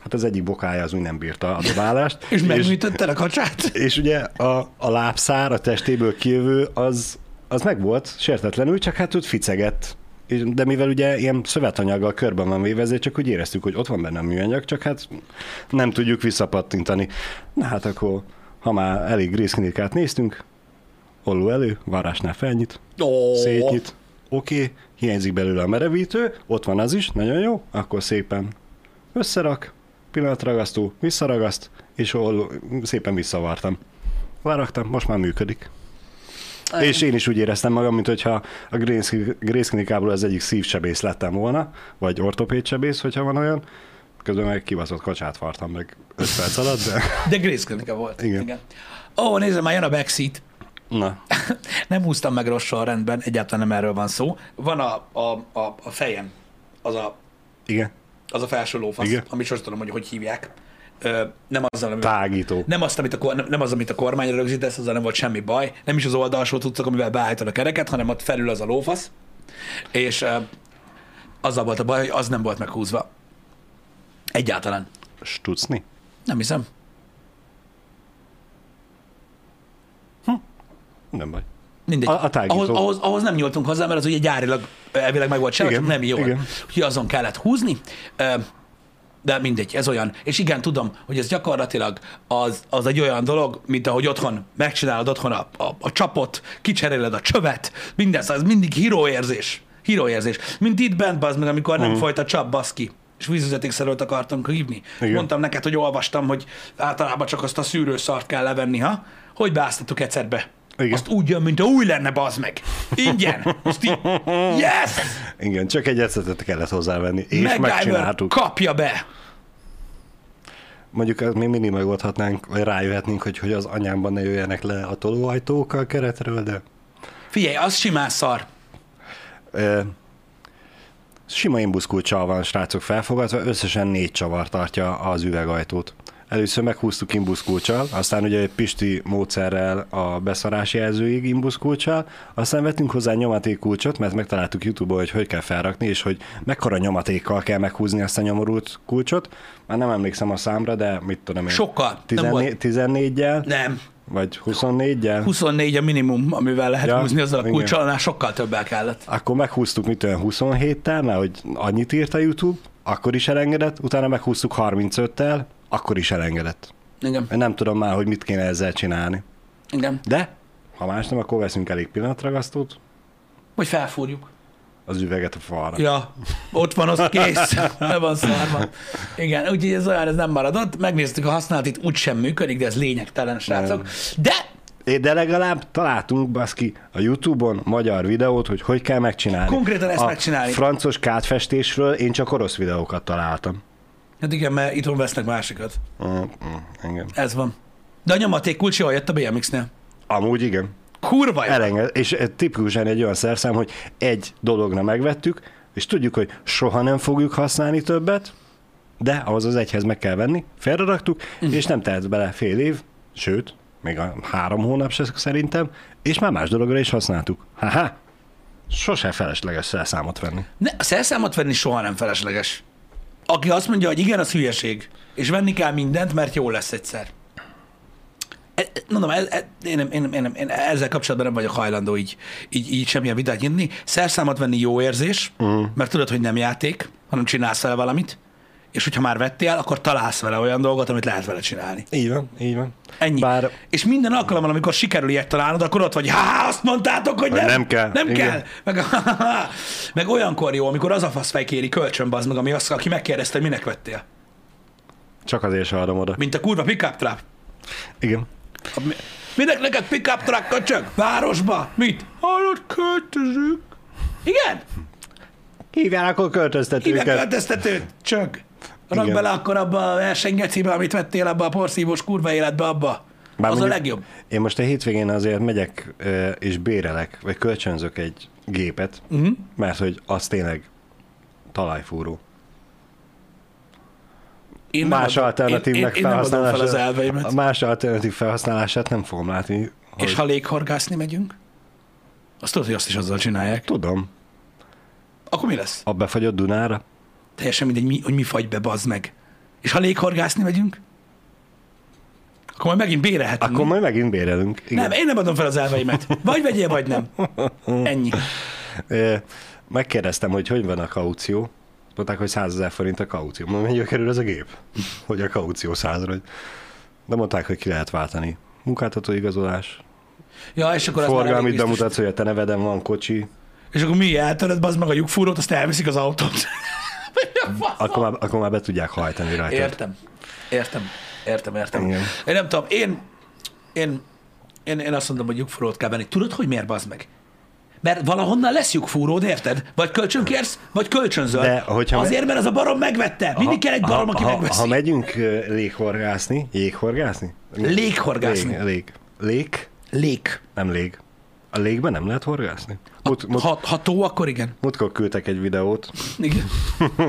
Hát az egyik bokája az úgy nem bírta a dobálást. és megműtötted a kacsát? és ugye a, a lábszár, a testéből kijövő, az, az meg volt sértetlenül, csak hát ott ficegett. De mivel ugye ilyen szövetanyaggal körben van véve, ezért csak úgy éreztük, hogy ott van benne a műanyag, csak hát nem tudjuk visszapattintani. Na hát akkor, ha már elég részklinikát néztünk, olló elő, varrásnál felnyit, Ó, szétnyit, oké, okay, hiányzik belőle a merevítő, ott van az is, nagyon jó, akkor szépen összerak, pillanatragasztó, visszaragaszt, és olló, szépen visszavartam. Váraktam, most már működik. És én is úgy éreztem magam, mint hogyha a Grace Grace klinikából az egyik szívsebész lettem volna, vagy ortopédsebész, hogyha van olyan. Közben meg kibaszott kacsát vartam meg 5 perc alatt, de De Grace klinika volt. Igen. Igen. Ó, nézd, már jön a backseat. na, Nem húztam meg rossz sorrendben, egyáltalán nem erről van szó. Van a, a, a, a fejem, az a, igen, az a felső lófasz, Igen. amit sosem tudom, hogy hogy hívják. Ö, nem azzal, ami, tágító. nem, azt, amit a, nem, az, amit a kormány rögzítesz, azzal nem volt semmi baj. Nem is az oldalsó tudszok, amivel beállítod a kereket, hanem ott felül az a lófasz. És ö, azzal volt a baj, hogy az nem volt meghúzva. Egyáltalán. Stucni? Nem hiszem. Nem baj. Mindegy. A- a tágító. ahhoz, ahhoz, ahhoz, nem nyúltunk hozzá, mert az ugye gyárilag elvileg meg volt csak nem jól. igen. Úgyhogy azon kellett húzni. De mindegy, ez olyan. És igen, tudom, hogy ez gyakorlatilag az, az egy olyan dolog, mint ahogy otthon megcsinálod otthon a, a, a csapot, kicseréled a csövet, minden, ez mindig híróérzés. Híróérzés. Mint itt bent, az meg, amikor nem folyt a csap, baszki és vízvezetékszerőt akartam hívni. Igen. Mondtam neked, hogy olvastam, hogy általában csak azt a szűrőszart kell levenni, ha? Hogy beáztattuk egyszer be? Igen. Azt úgy jön, mint a új lenne, bazd meg. Ingyen. Azt így, yes! Igen, csak egy ecetet kellett hozzávenni, és MacGyver megcsináltuk. kapja be. Mondjuk ezt még mindig megoldhatnánk, vagy rájöhetnénk, hogy, hogy az anyámban ne jöjjenek le a tolóajtók a keretről, de Figyelj, az simán szar. ö, sima imbuszkulcsal van, srácok felfogadva, összesen négy csavar tartja az üvegajtót. Először meghúztuk imbuszkulcsal, aztán ugye egy pisti módszerrel a beszarás jelzőig imbuszkulcsal, aztán vettünk hozzá nyomatékkulcsot, mert megtaláltuk YouTube-on, hogy hogy kell felrakni, és hogy mekkora nyomatékkal kell meghúzni ezt a nyomorult kulcsot. Már nem emlékszem a számra, de mit tudom én. Sokkal. Nem 14, volt. 14-jel? Nem. Vagy 24-jel? 24 a minimum, amivel lehet Ja, húzni azzal a igen. kulcsal, annál sokkal többel kellett. Akkor meghúztuk mit olyan 27-tel, mert hogy annyit írt a YouTube, akkor is elengedett, utána meghúztuk 35-tel, akkor is elengedett. Igen. Én nem tudom már, hogy mit kéne ezzel csinálni. Igen. De, ha más nem, akkor veszünk elég pillanatragasztót, Hogy felfúrjuk. az üveget a falra. Ja, ott van, az kész. Le van szarva. Igen, úgyhogy ez olyan, ez nem maradott. Megnéztük a használatit, úgysem működik, de ez lényegtelen, srácok. De É, De legalább találtunk, baszki, a YouTube-on magyar videót, hogy hogy kell megcsinálni. Konkrétan ezt a megcsinálni. francos kátfestésről én csak orosz videókat találtam. Hát igen, mert itthon vesznek másikat. Mm, mm, igen. Ez van. De a nyomaték kulcs jól jött a BMX-nél. Amúgy igen. Kurva jó. Elenged, és tipikusan egy olyan szerszám, hogy egy dologra megvettük, és tudjuk, hogy soha nem fogjuk használni többet, de ahhoz az egyhez meg kell venni, felraktuk, Mhm. és nem tehet bele fél év, sőt, még a három hónap se szerintem, és már más dologra is használtuk. Haha, sose felesleges szerszámot venni. Ne, a szerszámot venni soha nem felesleges. Aki azt mondja, hogy igen, az hülyeség, és venni kell mindent, mert jó lesz egyszer. E- Mondom, e- e- én, nem, én, nem, én, nem, én ezzel kapcsolatban nem vagyok hajlandó így, így, így semmilyen vitát nyitni. Szerszámot venni jó érzés, uh-huh. mert tudod, hogy nem játék, hanem csinálsz vele valamit, és hogyha már vettél, akkor találsz vele olyan dolgot, amit lehet vele csinálni. Így van, így van. Ennyi. Bár És minden alkalommal, amikor sikerül ilyet találnod, akkor ott vagy, há, azt mondtátok, hogy nem, nem kell. Nem Igen. kell. Meg, meg olyankor jó, amikor az a faszfej kéri kölcsön, bazd meg, ami azt, aki megkérdezte, hogy minek vettél. csak azért se adom oda. Mint a kurva pickup trap. Igen. A mi- Minek neked pickup truck csak? Városba? Mit? Hallod, költözünk. Igen? Hívjál akkor Hívják költöztetőket. költöztetőt, csög. Rak Igen. bele akkor abba a versenygecibe, amit vettél abba a porszívós kurva életbe, abba. Bár az a legjobb. Én most a hétvégén azért megyek és bérelek, vagy kölcsönzök egy gépet, Uh-huh. mert hogy az tényleg talajfúró. Én nem más adom- alternatívnek én, én, én nem adom fel az elveimet. más alternatív felhasználását nem fogom látni. Hogy És ha léghorgászni megyünk? Azt tudod, hogy azt is azzal csinálják. Tudom, Akkor mi lesz? a befagyott Dunára, Teljesen mindegy, mi, hogy mi fagy be, bazd meg. És ha léghorgászni megyünk? Akkor majd megint bérelhetünk. akkor majd megint bérelünk. Igen. Nem, én nem adom fel az elveimet. Vagy vegyél, vagy nem. Ennyi. Megkérdeztem, hogy hogy van a kaució. Mondták, hogy 100 ezer forint a kaució. Mondom, mennyibe kerül ez a gép? Hogy a kaució 100 hogy... De mondták, hogy ki lehet váltani. Munkáltató igazolás, Ja, és akkor az biztos. bemutatsz, hogy a te neveden van kocsi, És akkor mi eltöröd, bazd meg a lyukfúrót, azt elviszik az autót. Akkor már, akkor már be tudják hajtani rajta. Értem. Értem. Értem, értem. Igen. Én nem tudom, én, én, én, én azt mondom, hogy lyukfúrót kell venni. Tudod, hogy miért, bazd meg? Mert valahonnan lesz lyukfúród, érted? Vagy kölcsönkérsz, vagy kölcsönzöl. De, hogyha me- Azért, mert az a barom megvette. Mindig kell egy barom, aki ha, megveszi. ha megyünk léghorgászni, jéghorgászni? Léghorgászni. Lég, lég. Lég? Nem lég. A légben nem lehet horgászni? Mut, mut, Ha, ha tó, akkor igen. Múltkor küldtek egy videót, igen.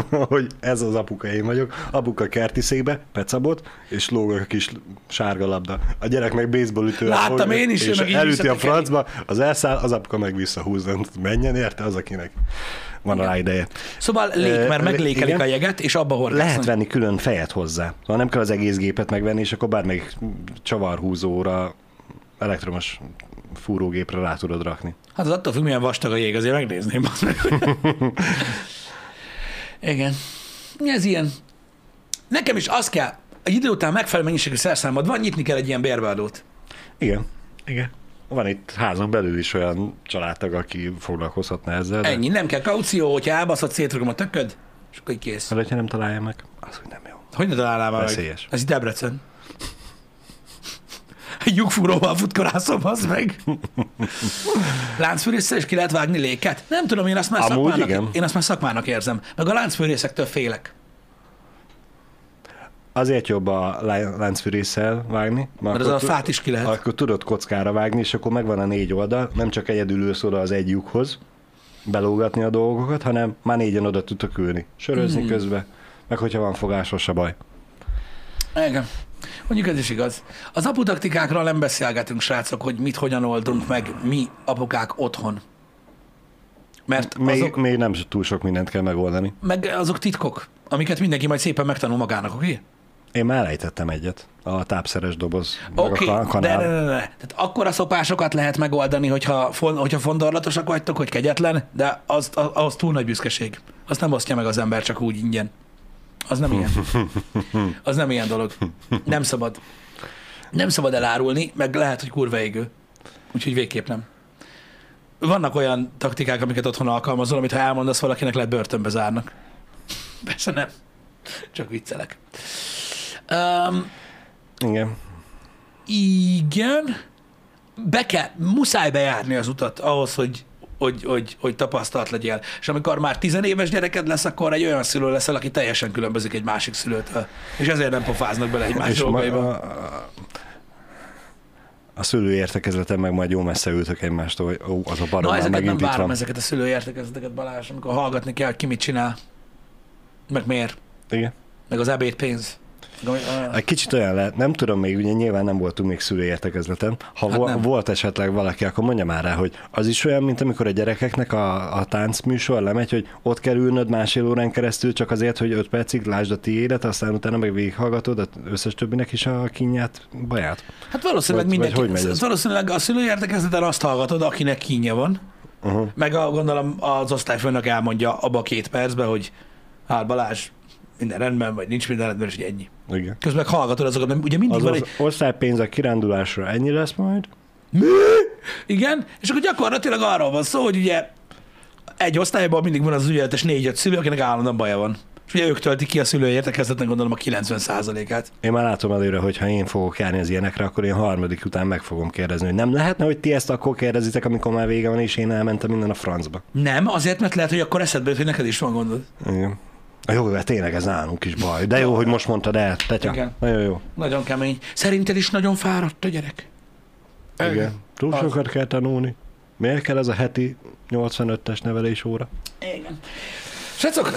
hogy ez az apuka, én vagyok. Apuka kerti székbe, pecabot, és lóg a kis sárga labda. A gyerek meg baseball ütő. Láttam én is, és meg elüti a francba, az elszáll, az apuka meg visszahúzza. Menjen érte az, akinek van rá ideje. Szóval lék, Ö, mert lé- meglékelik igen. a jeget, és abba horgásznak. Lehet venni külön fejet hozzá. Szóval nem kell az egész gépet megvenni, és akkor bármelyik csavarhúzóra, elektromos fúrógépre rá tudod rakni. Hát az attól függ, milyen vastag a jég, azért megnézném. bazd meg. Igen. Ez ilyen. Nekem is az kell, egy idő után megfelelő mennyiségű szerszámod van, nyitni kell egy ilyen bérbeadót. Igen. Igen. Van itt házon belül is olyan családtag, aki foglalkozhatna ezzel. De... Ennyi, nem kell kaució, hogyha elbaszod, szétrugom a tököd, és akkor így kész. Mert hogyha nem találja meg, az, hogy nem jó. Hogy ne találnál már meg? Veszélyes. Ez itt Debrecen. Egy lyukfúróval futkorászom, az meg. Láncfűrészsel is ki lehet vágni léket? Nem tudom, én azt már Amúgy szakmának, igen. én azt már szakmának érzem. Meg a láncfűrészektől félek. Azért jobb a lá- láncfűrésszel vágni. Mert az akkor a fát is ki lehet. Akkor tudod kockára vágni, és akkor megvan a négy oldal, nem csak egyedül ülsz oda az egy lyukhoz, belógatni a dolgokat, hanem már négyen oda tudtok ülni. Sörözni mm. közben, meg hogyha van fogásos a baj. Igen. Mondjuk ez is igaz. Az aputaktikákról nem beszélgetünk, srácok, hogy mit hogyan oldunk meg mi apukák otthon. Mert Még, azok, még nem túl sok mindent kell megoldani. meg azok titkok, amiket mindenki majd szépen megtanul magának, oké? Okay? Én már elejtettem egyet. A tápszeres doboz, a okay, ka- de ne, ne, ne. Tehát akkora szopásokat lehet megoldani, hogyha, fon, hogyha fondorlatosak vagytok, hogy kegyetlen, de az, az, az túl nagy büszkeség. Azt nem osztja meg az ember csak úgy ingyen. Az nem ilyen. Az nem ilyen dolog. Nem szabad. Nem szabad elárulni, meg lehet, hogy kurva égő. Úgyhogy végképp nem. Vannak olyan taktikák, amiket otthon alkalmazol, amit ha elmondasz valakinek, lehet börtönbe zárnak. Persze nem. Csak viccelek. Um, Igen. igen. Be kell, muszáj bejárni az utat ahhoz, hogy, hogy, hogy, hogy tapasztalt legyél. És amikor már tizenéves gyereked lesz, akkor egy olyan szülő leszel, aki teljesen különbözik egy másik szülőtől. És ezért nem pofáznak bele egymás dolgaiba. a, a szülő értekezleten meg majd jó messze ültök egymástól, hogy ó, az a barom Na, ezeket nem megint itt várom, ezeket a szülőértekezeteket, Balázs, amikor hallgatni kell, ki mit csinál, meg miért, Igen. meg az ebédpénz. Egy kicsit olyan lehet, nem tudom még, ugye nyilván nem voltunk még szülőértekezleten. Ha Hát vo- nem. volt esetleg valaki, akkor mondja már rá, hogy az is olyan, mint amikor a gyerekeknek a, a táncműsor lemegy, hogy ott kell ülnöd másfél órán keresztül csak azért, hogy öt percig lásd a tiédet, aztán utána meg végighallgatod az összes többinek is a kínját, baját. Hát valószínűleg Vagy- vagy mindenki, hogy megy ez? valószínűleg a szülőértekezleten azt hallgatod, akinek kínja van, Uh-huh. meg a, gondolom az osztályfőnök elmondja abba a két percben, hogy hát Balázs, minden rendben, vagy nincs minden rendben, és így ennyi. Igen. Közben meg hallgatod azokat, mert ugye mindig Az, van egy... a kirándulásra ennyi lesz majd. Igen, és akkor gyakorlatilag arról van szó, hogy ugye egy osztályban mindig van az ügyeletes négy-öt szülő, akinek állandóan baja van. És És ugye ők töltik ki a szülői értekezletnek gondolom a 90%-át. Én már látom előre, hogy ha én fogok járni az ilyenekre, akkor én harmadik után meg fogom kérdezni, hogy nem lehetne, hogy ti ezt akkor kérdezitek, amikor már vége van, és én elmentem minden a francba. Nem, azért, mert lehet, hogy akkor eszedbe jut, hogy neked is van gondod. Igen. A jó, hát tényleg ez nálunk is baj. De jó, hogy most mondtad el, Tetya. Igen. Nagyon jó. Nagyon kemény. Szerinted is nagyon fáradt a gyerek? Igen. Túl Az. sokat kell tanulni. Miért kell ez a heti 85-es nevelés óra? Igen. Srácok,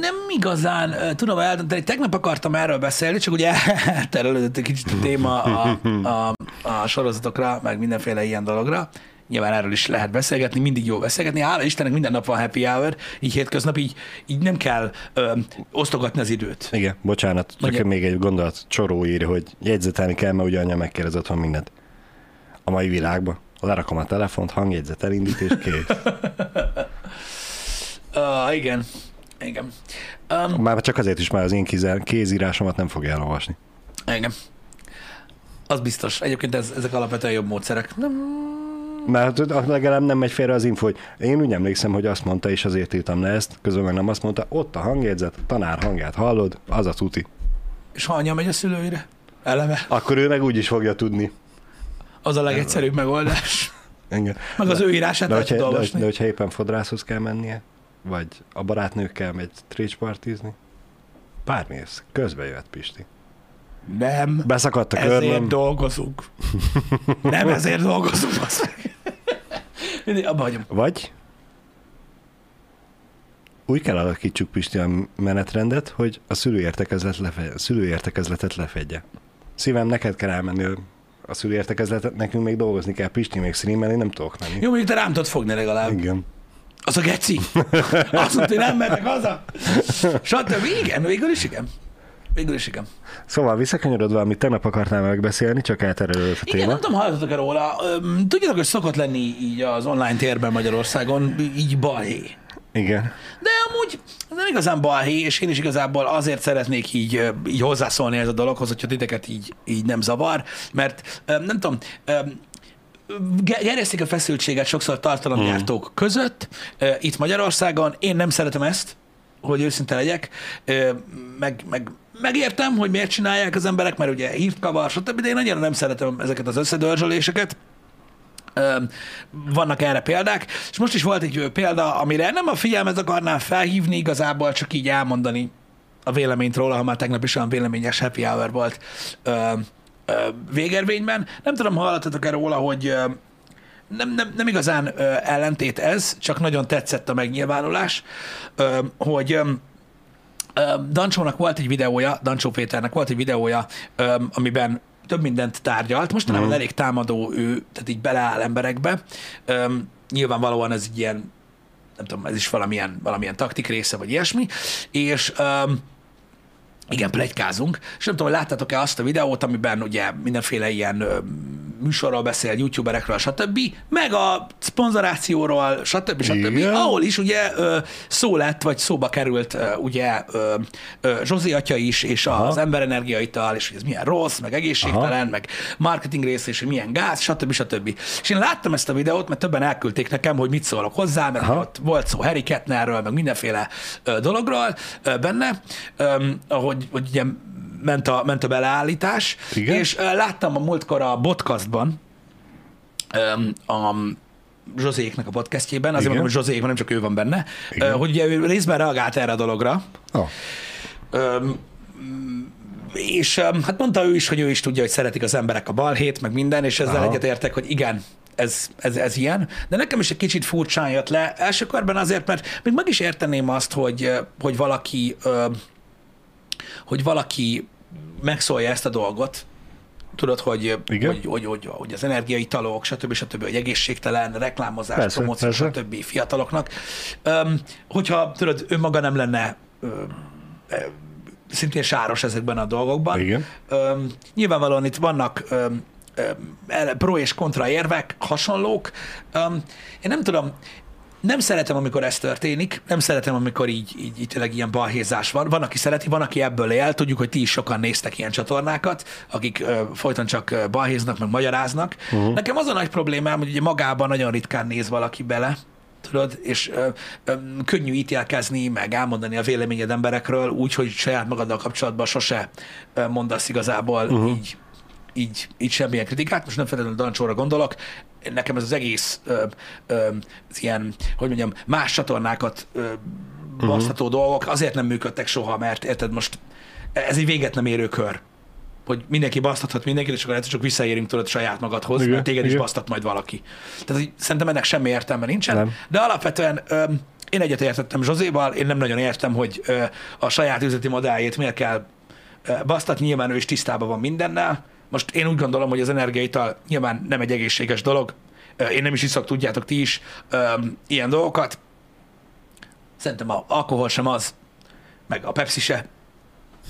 nem igazán tudom eldönteni. Tegnap akartam erről beszélni, csak ugye elterelődött egy kicsit a téma a, a, a sorozatokra, meg mindenféle ilyen dologra. Nyilván erről is lehet beszélgetni, mindig jó beszélgetni. Hála Istennek minden nap van happy hour, így hétköznap, így, így nem kell ö, osztogatni az időt. Igen, bocsánat, csak Mondja. még egy gondolat. Csoró írja, hogy jegyzetelni kell, mert ugye anya megkérdezett, van mindent. A mai világban. Lerakom a telefont, hangjegyzet elindít, és kész. Uh, igen. Igen. Um, Már csak azért is már az én kézírásomat nem fogja elolvasni. igen. Az biztos. Egyébként ez, ezek alapvetően jobb módszerek. Nem, Mert hát legalább nem megy félre az info, hogy én úgy emlékszem, hogy azt mondta, és azért írtam le ezt, közben meg nem azt mondta, ott a hangjegyzet, a tanár hangját hallod, az a tuti. és ha anya megy a szülőire? Eleve. Akkor ő meg úgy is fogja tudni. Az a legegyszerűbb megoldás. Igen. Meg az ő írását De hogyha, de, de hogyha éppen fodrászhoz kell mennie, vagy a barátnőkkel megy trécspartizni, bármi ez, közbe jöhet Pisti. Nem. Beszakadt a Ezért körmöm, dolgozunk. Nem ezért dolgozunk. meg. Mindig abba hagyom. vagy úgy kell alakítsuk Pisti a menetrendet, hogy a szülőértekezlet lefe- szülőértekezletet lefedje. Szívem, neked kell elmenni a szülőértekezletet, nekünk még dolgozni kell, Pisti még streamelni, nem tudok menni. Jó, mondjuk te rám tudod fogni legalább. Igen. Az a geci. Azt mondta, hogy nem mennek haza. Stb. Igen, végül is igen. Végül is igen. Szóval visszakanyarodva, amit tegnap akartál megbeszélni, csak elterelődött a Igen, téma. nem tudom, hallottatok-e róla. Tudjátok, hogy szokott lenni így az online térben Magyarországon, így balhé. Igen. De amúgy nem igazán balhé, és én is igazából azért szeretnék így, így hozzászólni ez a dologhoz, hogyha titeket így, így nem zavar, mert nem tudom, gerjesztik a feszültséget sokszor tartalomgyártók hmm. között, itt Magyarországon. Én nem szeretem ezt, hogy őszinte legyek, meg, meg megértem, hogy miért csinálják az emberek, mert ugye hírt kavar, stb., de én annyira nem szeretem ezeket az összedörzsöléseket. Vannak erre példák, és most is volt egy példa, amire nem a figyelmet akarnám felhívni, igazából csak így elmondani a véleményt róla, ha már tegnap is olyan véleményes happy hour volt végervényben. Nem tudom, hallottatok-e róla, hogy nem, nem, nem igazán ö, ellentét ez, csak nagyon tetszett a megnyilvánulás, hogy Dancsónak volt egy videója, Dancsó Péternek volt egy videója, amiben több mindent tárgyalt. Mostanában Mhm. elég támadó ő, tehát így beleáll emberekbe. Ö, Nyilvánvalóan ez egy ilyen, nem tudom, ez is valamilyen, valamilyen taktik része, vagy ilyesmi. És ö, igen, plegykázunk, és nem tudom, hogy láttátok-e azt a videót, amiben ugye mindenféle ilyen ö, műsorról beszél, youtuberekről, stb., meg a szponzorációról, stb., stb., Igen. ahol is ugye szó lett, vagy szóba került ugye Zsozi atya is, és Aha. az emberenergiaital, és hogy ez milyen rossz, meg egészségtelen, Aha. meg marketing rész, és hogy milyen gáz, stb. stb. És én láttam ezt a videót, mert többen elküldték nekem, hogy mit szólok hozzá, mert Aha. ott volt szó Harry Kettnerről, meg mindenféle dologról benne, öm, ahogy hogy ugye ment a, ment a beleállítás, Igen. és láttam a múltkor a podcastban, a Zsozéknek a podcastjében, azért Igen. mondom, hogy Zsozék, mert nem csak ő van benne, Igen. hogy ugye ő részben reagált erre a dologra, Oh. Öm, és hát mondta ő is, hogy ő is tudja, hogy szeretik az emberek a balhét, meg minden, és ezzel Aha. egyetértek, hogy igen, ez, ez, ez ilyen. De nekem is egy kicsit furcsán jött le. Első körben azért, mert még meg is érteném azt, hogy, hogy valaki hogy valaki megszólja ezt a dolgot, tudod, hogy, Igen. hogy, hogy, hogy, hogy az energiaitalok, stb. stb., hogy egészségtelen, reklámozás, Persze, promóció, persze. stb. fiataloknak. Öm, hogyha, tudod, önmaga nem lenne öm, szintén sáros ezekben a dolgokban. Igen. Öm, nyilvánvalóan itt vannak öm, pro és kontra érvek, hasonlók. Én nem tudom, nem szeretem, amikor ez történik, nem szeretem, amikor így, így, így tényleg ilyen balhézás van. Van, aki szereti, van, aki ebből él. Tudjuk, hogy ti is sokan néztek ilyen csatornákat, akik ö, folyton csak balhéznak, meg magyaráznak. Uh-huh. Nekem az a nagy problémám, hogy ugye magában nagyon ritkán néz valaki bele, tudod, és ö, ö, könnyű ítélkezni, meg elmondani a véleményed emberekről, úgy, hogy saját magaddal kapcsolatban sose mondasz igazából uh-huh. így, így, így semmilyen kritikát. Most nem feltétlenül Dancsóra gondolok, nekem ez az egész ö, ö, az ilyen, hogy mondjam, más csatornákat ö, basztató uh-huh. dolgok azért nem működtek soha, mert érted, most ez egy véget nem érő kör hogy mindenki basztathat mindenkit, és akkor egyszer csak visszaérünk tudod saját magadhoz, igen, mert téged igen. is basztat majd valaki. Tehát hogy szerintem ennek semmi értelme nincsen, nem. de alapvetően ö, én egyetértettem Zsozéval, én nem nagyon értem, hogy ö, a saját üzleti modelljét miért kell ö, basztatni, nyilván ő is tisztában van mindennel. Most én úgy gondolom, hogy az energiaital nyilván nem egy egészséges dolog, én nem is iszok, tudjátok ti is ilyen dolgokat. Szerintem a alkohol sem az, meg a Pepsi se,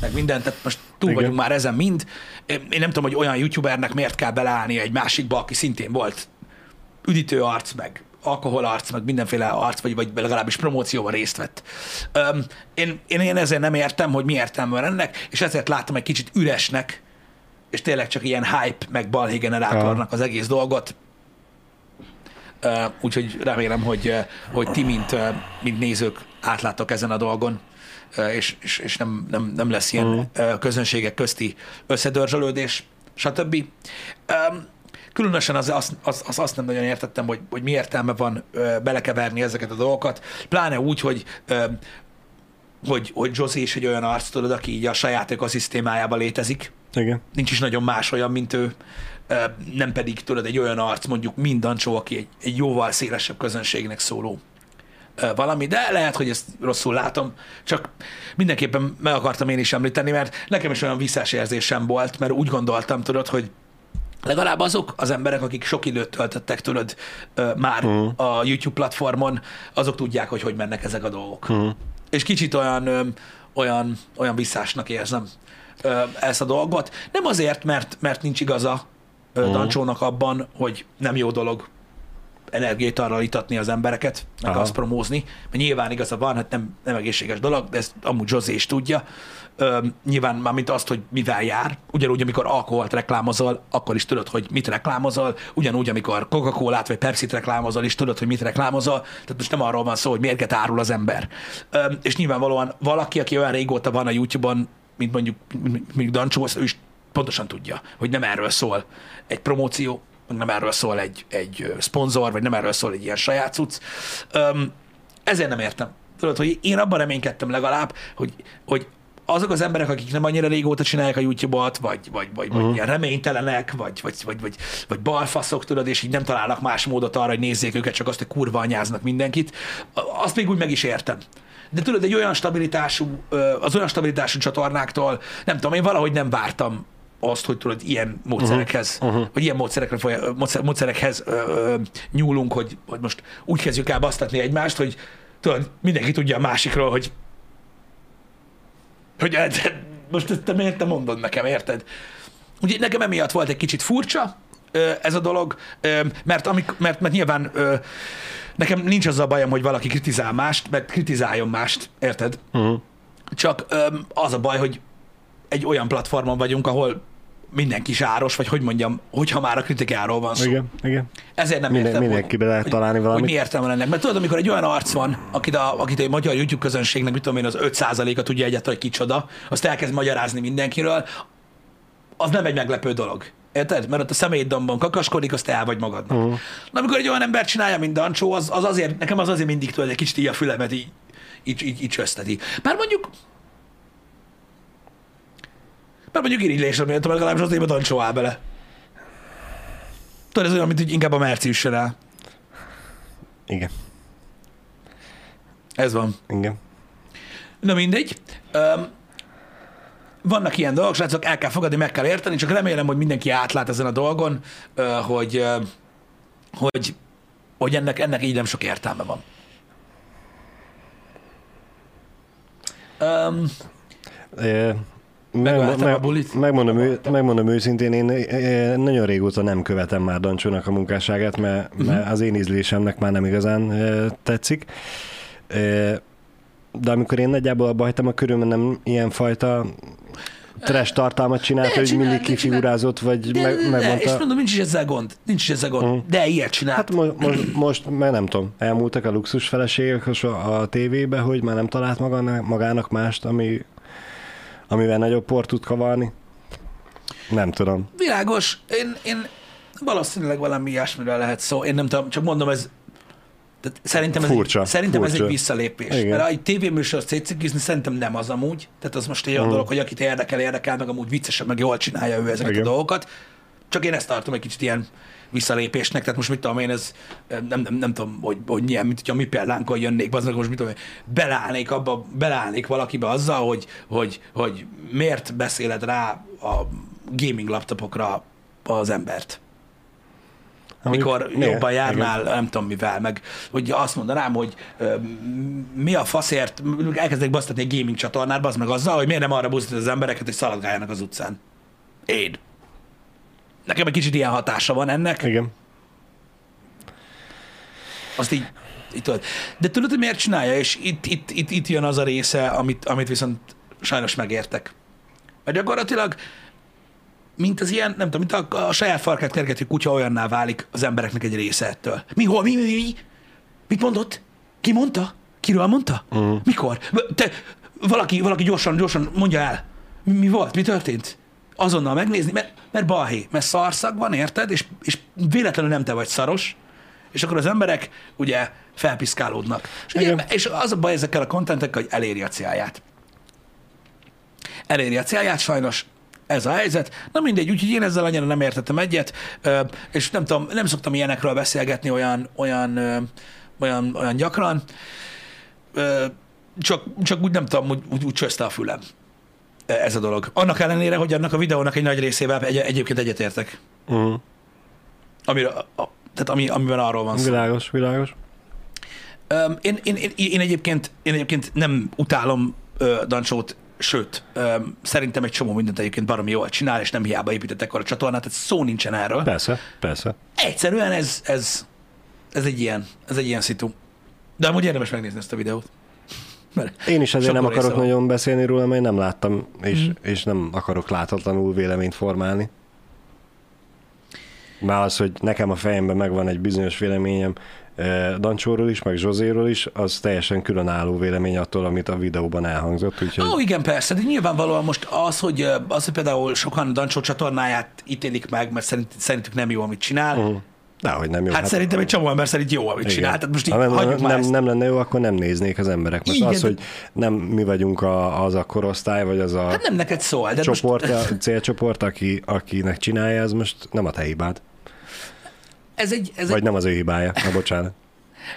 meg mindent, tehát most túl Igen. vagyunk már ezen mind. Én nem tudom, hogy olyan youtubernek miért kell beleállni egy másikba, aki szintén volt üdítő arc, meg alkoholarc, meg mindenféle arc, vagy, vagy legalábbis promócióban részt vett. Um, én, én, én ezért nem értem, hogy mi értelme van ennek, és ezért látom egy kicsit üresnek, és tényleg csak ilyen hype, meg balhé generátornak az egész dolgot. Úgyhogy remélem, hogy, hogy ti, mint, mint nézők átláttok ezen a dolgon és, és, és nem, nem, nem lesz ilyen uh-huh. közönségek közti összedörzsölődés, stb. Különösen az, az, az, az, azt nem nagyon értettem, hogy, hogy mi értelme van belekeverni ezeket a dolgokat, pláne úgy, hogy hogy, hogy Josie is egy olyan arc, tudod, aki így a saját ökoszisztémájában létezik. Igen. Nincs is nagyon más olyan, mint ő. Nem pedig, tudod, egy olyan arc, mondjuk mindancsó, aki egy, egy jóval szélesebb közönségnek szóló valami, de lehet, hogy ezt rosszul látom, csak mindenképpen meg akartam én is említeni, mert nekem is olyan érzésem volt, mert úgy gondoltam, tudod, hogy legalább azok az emberek, akik sok időt töltöttek, tudod, már uh-huh. a YouTube platformon, azok tudják, hogy hogy mennek ezek a dolgok. Uh-huh. És kicsit olyan, olyan, olyan visszásnak érzem ezt a dolgot. Nem azért, mert, mert nincs igaza uh-huh. Dancsónak abban, hogy nem jó dolog energiát arra itatni az embereket, meg Aha. azt promózni, mert nyilván igaza van, hát nem, nem egészséges dolog, de ezt amúgy José is tudja. Ö, nyilván már mint azt, hogy mivel jár, ugyanúgy, amikor alkoholt reklámozol, akkor is tudod, hogy mit reklámozol, ugyanúgy, amikor Coca-Colát vagy Pepsi-t reklámozol, is tudod, hogy mit reklámozol, tehát most nem arról van szó, hogy mérget árul az ember. Ö, és nyilvánvalóan valaki, aki olyan régóta van a YouTube-on, mint mondjuk, mondjuk Dancsó, ő is pontosan tudja, hogy nem erről szól egy promóció, nem erről szól egy, egy szponzor, vagy nem erről szól egy ilyen saját cucc. Um, ezért nem értem. Tudod, hogy én abban reménykedtem legalább, hogy, hogy azok az emberek, akik nem annyira régóta csinálják a YouTube-ot, vagy, vagy, vagy, uh-huh. vagy mhm. ilyen reménytelenek, vagy, vagy, vagy, vagy, vagy balfaszok, tudod, és így nem találnak más módot arra, hogy nézzék őket, csak azt, hogy kurva anyáznak mindenkit, azt még úgy meg is értem. De tudod, egy olyan stabilitású, az olyan stabilitású csatornáktól, nem tudom, én valahogy nem vártam azt, hogy tudod, ilyen módszerekhez, uh-huh. Uh-huh. vagy ilyen módszerekre folya, módszer, módszerekhez ö, ö, nyúlunk, hogy, hogy most úgy kezdjük el basztatni egymást, hogy tudod, mindenki tudja a másikról, hogy hogy most ezt te miért te mondod nekem, érted? Ugye nekem emiatt volt egy kicsit furcsa ez a dolog, mert, amik, mert, mert nyilván nekem nincs az a bajom, hogy valaki kritizál mást, mert kritizáljon mást, érted? Uh-huh. Csak az a baj, hogy egy olyan platformon vagyunk, ahol mindenki sáros, vagy hogy mondjam, hogyha már a kritikáról van szó. Igen, igen. Ezért nem Minden, értem, mindenkibe lehet találni valamit. Hogy mi értelme ennek. Mert tudod, amikor egy olyan arc van, akit a, akit a magyar YouTube közönségnek, mit tudom én, az 5%-a tudja egyáltalán, hogy kicsoda, azt elkezd magyarázni mindenkiről, az nem egy meglepő dolog. Érted? Mert ott a személydomban kakaskodik, azt el vagy magadnak. Uh-huh. Na, amikor egy olyan ember csinálja, mint Dancsó, az, az azért, nekem az azért mindig tudod, egy kicsit így a fülemet így, így, így, így csözteti. Bár mondjuk mert mondjuk irigylésre méltó, mert legalábbis az éve Dancsó áll bele. Tudod, ez olyan, mint hogy inkább a Merci üssen el. Igen. Ez van. Igen. Na mindegy. Um, vannak ilyen dolgok, srácok, el kell fogadni, meg kell érteni, csak remélem, hogy mindenki átlát ezen a dolgon, hogy, hogy, hogy ennek, ennek így nem sok értelme van. Um, meg, meg, a bulit. Megmondom, ő, megmondom őszintén, én nagyon régóta nem követem már Dancsónak a munkásságát, mert, uh-huh. mert az én ízlésemnek már nem igazán tetszik. De amikor én nagyjából abba hagytam a körülben nem ilyen fajta trash tartalmat csinált, hogy mindig kifigurázott, vagy De, meg, de, és megmondta. mondom, nincs is ezzel gond. Nincs is ezzel gond. Mhm. De ilyet csinált. Hát mo- most, most, meg nem tudom, elmúltak a luxus feleségek a a tévébe, hogy már nem talált magának, magának mást, ami, amivel nagyobb port tud kavarni. Nem tudom. Világos, én, én valószínűleg valami ilyesmiről lehet szó. Én nem tudom, csak mondom, ez tehát szerintem ez, Furcsa, egy, szerintem ez furcsa. egy visszalépés. Igen. Mert egy tévéműsor szétcikizni szerintem nem az amúgy. Tehát az most egy olyan Mhm. dolog, hogy akit érdekel, érdekel, meg amúgy viccesen, meg jól csinálja ő ezeket Igen. a dolgokat. Csak én ezt tartom egy kicsit ilyen visszalépésnek, tehát most mit tudom én, ez nem, nem, nem tudom, hogy, hogy milyen, mint hogyha mi példánkkal jönnék, az most mit tudom én, beleállnék abba, beleállnék valakibe azzal, hogy, hogy, hogy miért beszéled rá a gaming laptopokra az embert mikor Mondjuk, jobban járnál, igen. nem tudom mivel, meg hogy azt mondanám, hogy ö, mi a faszért, elkezdek basztatni egy gaming csatornát, az meg azzal, hogy miért nem arra buzdítod az embereket, hogy szaladgáljanak az utcán. Én. Nekem egy kicsit ilyen hatása van ennek, Igen. azt így, így tudod. De tudod, hogy miért csinálja, és itt, itt, itt, itt jön az a része, amit, amit viszont sajnos megértek. Mert gyakorlatilag mint az ilyen, nem tudom, mint a, a saját farkát kergető kutya olyanná válik az embereknek egy része ettől. Mi, hol, mi, mi, mi, mi? Mit mondott? Ki mondta? Kiről mondta? Uh-huh. Mikor? Te, valaki, valaki gyorsan, gyorsan mondja el. Mi, mi volt? Mi történt? Azonnal megnézni, mert, mert balhé, mert szarszag van, érted? És, és véletlenül nem te vagy szaros, és akkor az emberek ugye felpiszkálódnak. És, ugye, és az a baj ezekkel a kontentekkel, hogy eléri a célját. Eléri a célját sajnos, ez a helyzet. Na mindegy, úgyhogy én ezzel annyira nem értettem egyet, és nem tudom, nem szoktam ilyenekről beszélgetni olyan, olyan, olyan, olyan gyakran, csak, csak úgy nem tudom, úgy, úgy, úgy csözte a fülem ö, ez a dolog. Annak ellenére, hogy annak a videónak egy nagy részével egy, egyébként egyetértek. Uh-huh. Amire, a, tehát ami, amiben arról van szó. Világos, világos. Én, én, én, én, egyébként, én egyébként nem utálom Dancsót, sőt, öm, szerintem egy csomó mindent egyébként baromi jól csinál, és nem hiába építettek a csatornát, tehát szó nincsen erről. Persze, persze. Egyszerűen ez, ez, ez egy ilyen, ez egy ilyen szitu. De amúgy érdemes megnézni ezt a videót. Mert Én is azért nem akarok van. nagyon beszélni róla, mert nem láttam, és, mm. és nem akarok láthatlanul véleményt formálni. Már az, hogy nekem a fejemben megvan egy bizonyos véleményem Dancsóról is, meg Zsozéról is, az teljesen különálló vélemény attól, amit a videóban elhangzott, úgyhogy Ó, igen, persze, de nyilvánvalóan most az, hogy, ö, az, hogy például sokan Dancsó csatornáját ítélik meg, mert szerint, szerintük nem jó, amit csinál, uh, dehogy nem jó. hát, szerintem egy csomó ember szerint jó, amit igen. csinál. Tehát most így Ha nem, hagyjuk nem, ezt. nem lenne jó, akkor nem néznék az emberek. Most Igen, az, hogy nem mi vagyunk a, az a korosztály, vagy az a Hát nem neked szól, de csoport, most a célcsoport, aki, akinek csinálja, ez most nem a te hibád. Ez egy, ez, Vagy egy, nem az ő hibája, na bocsánat.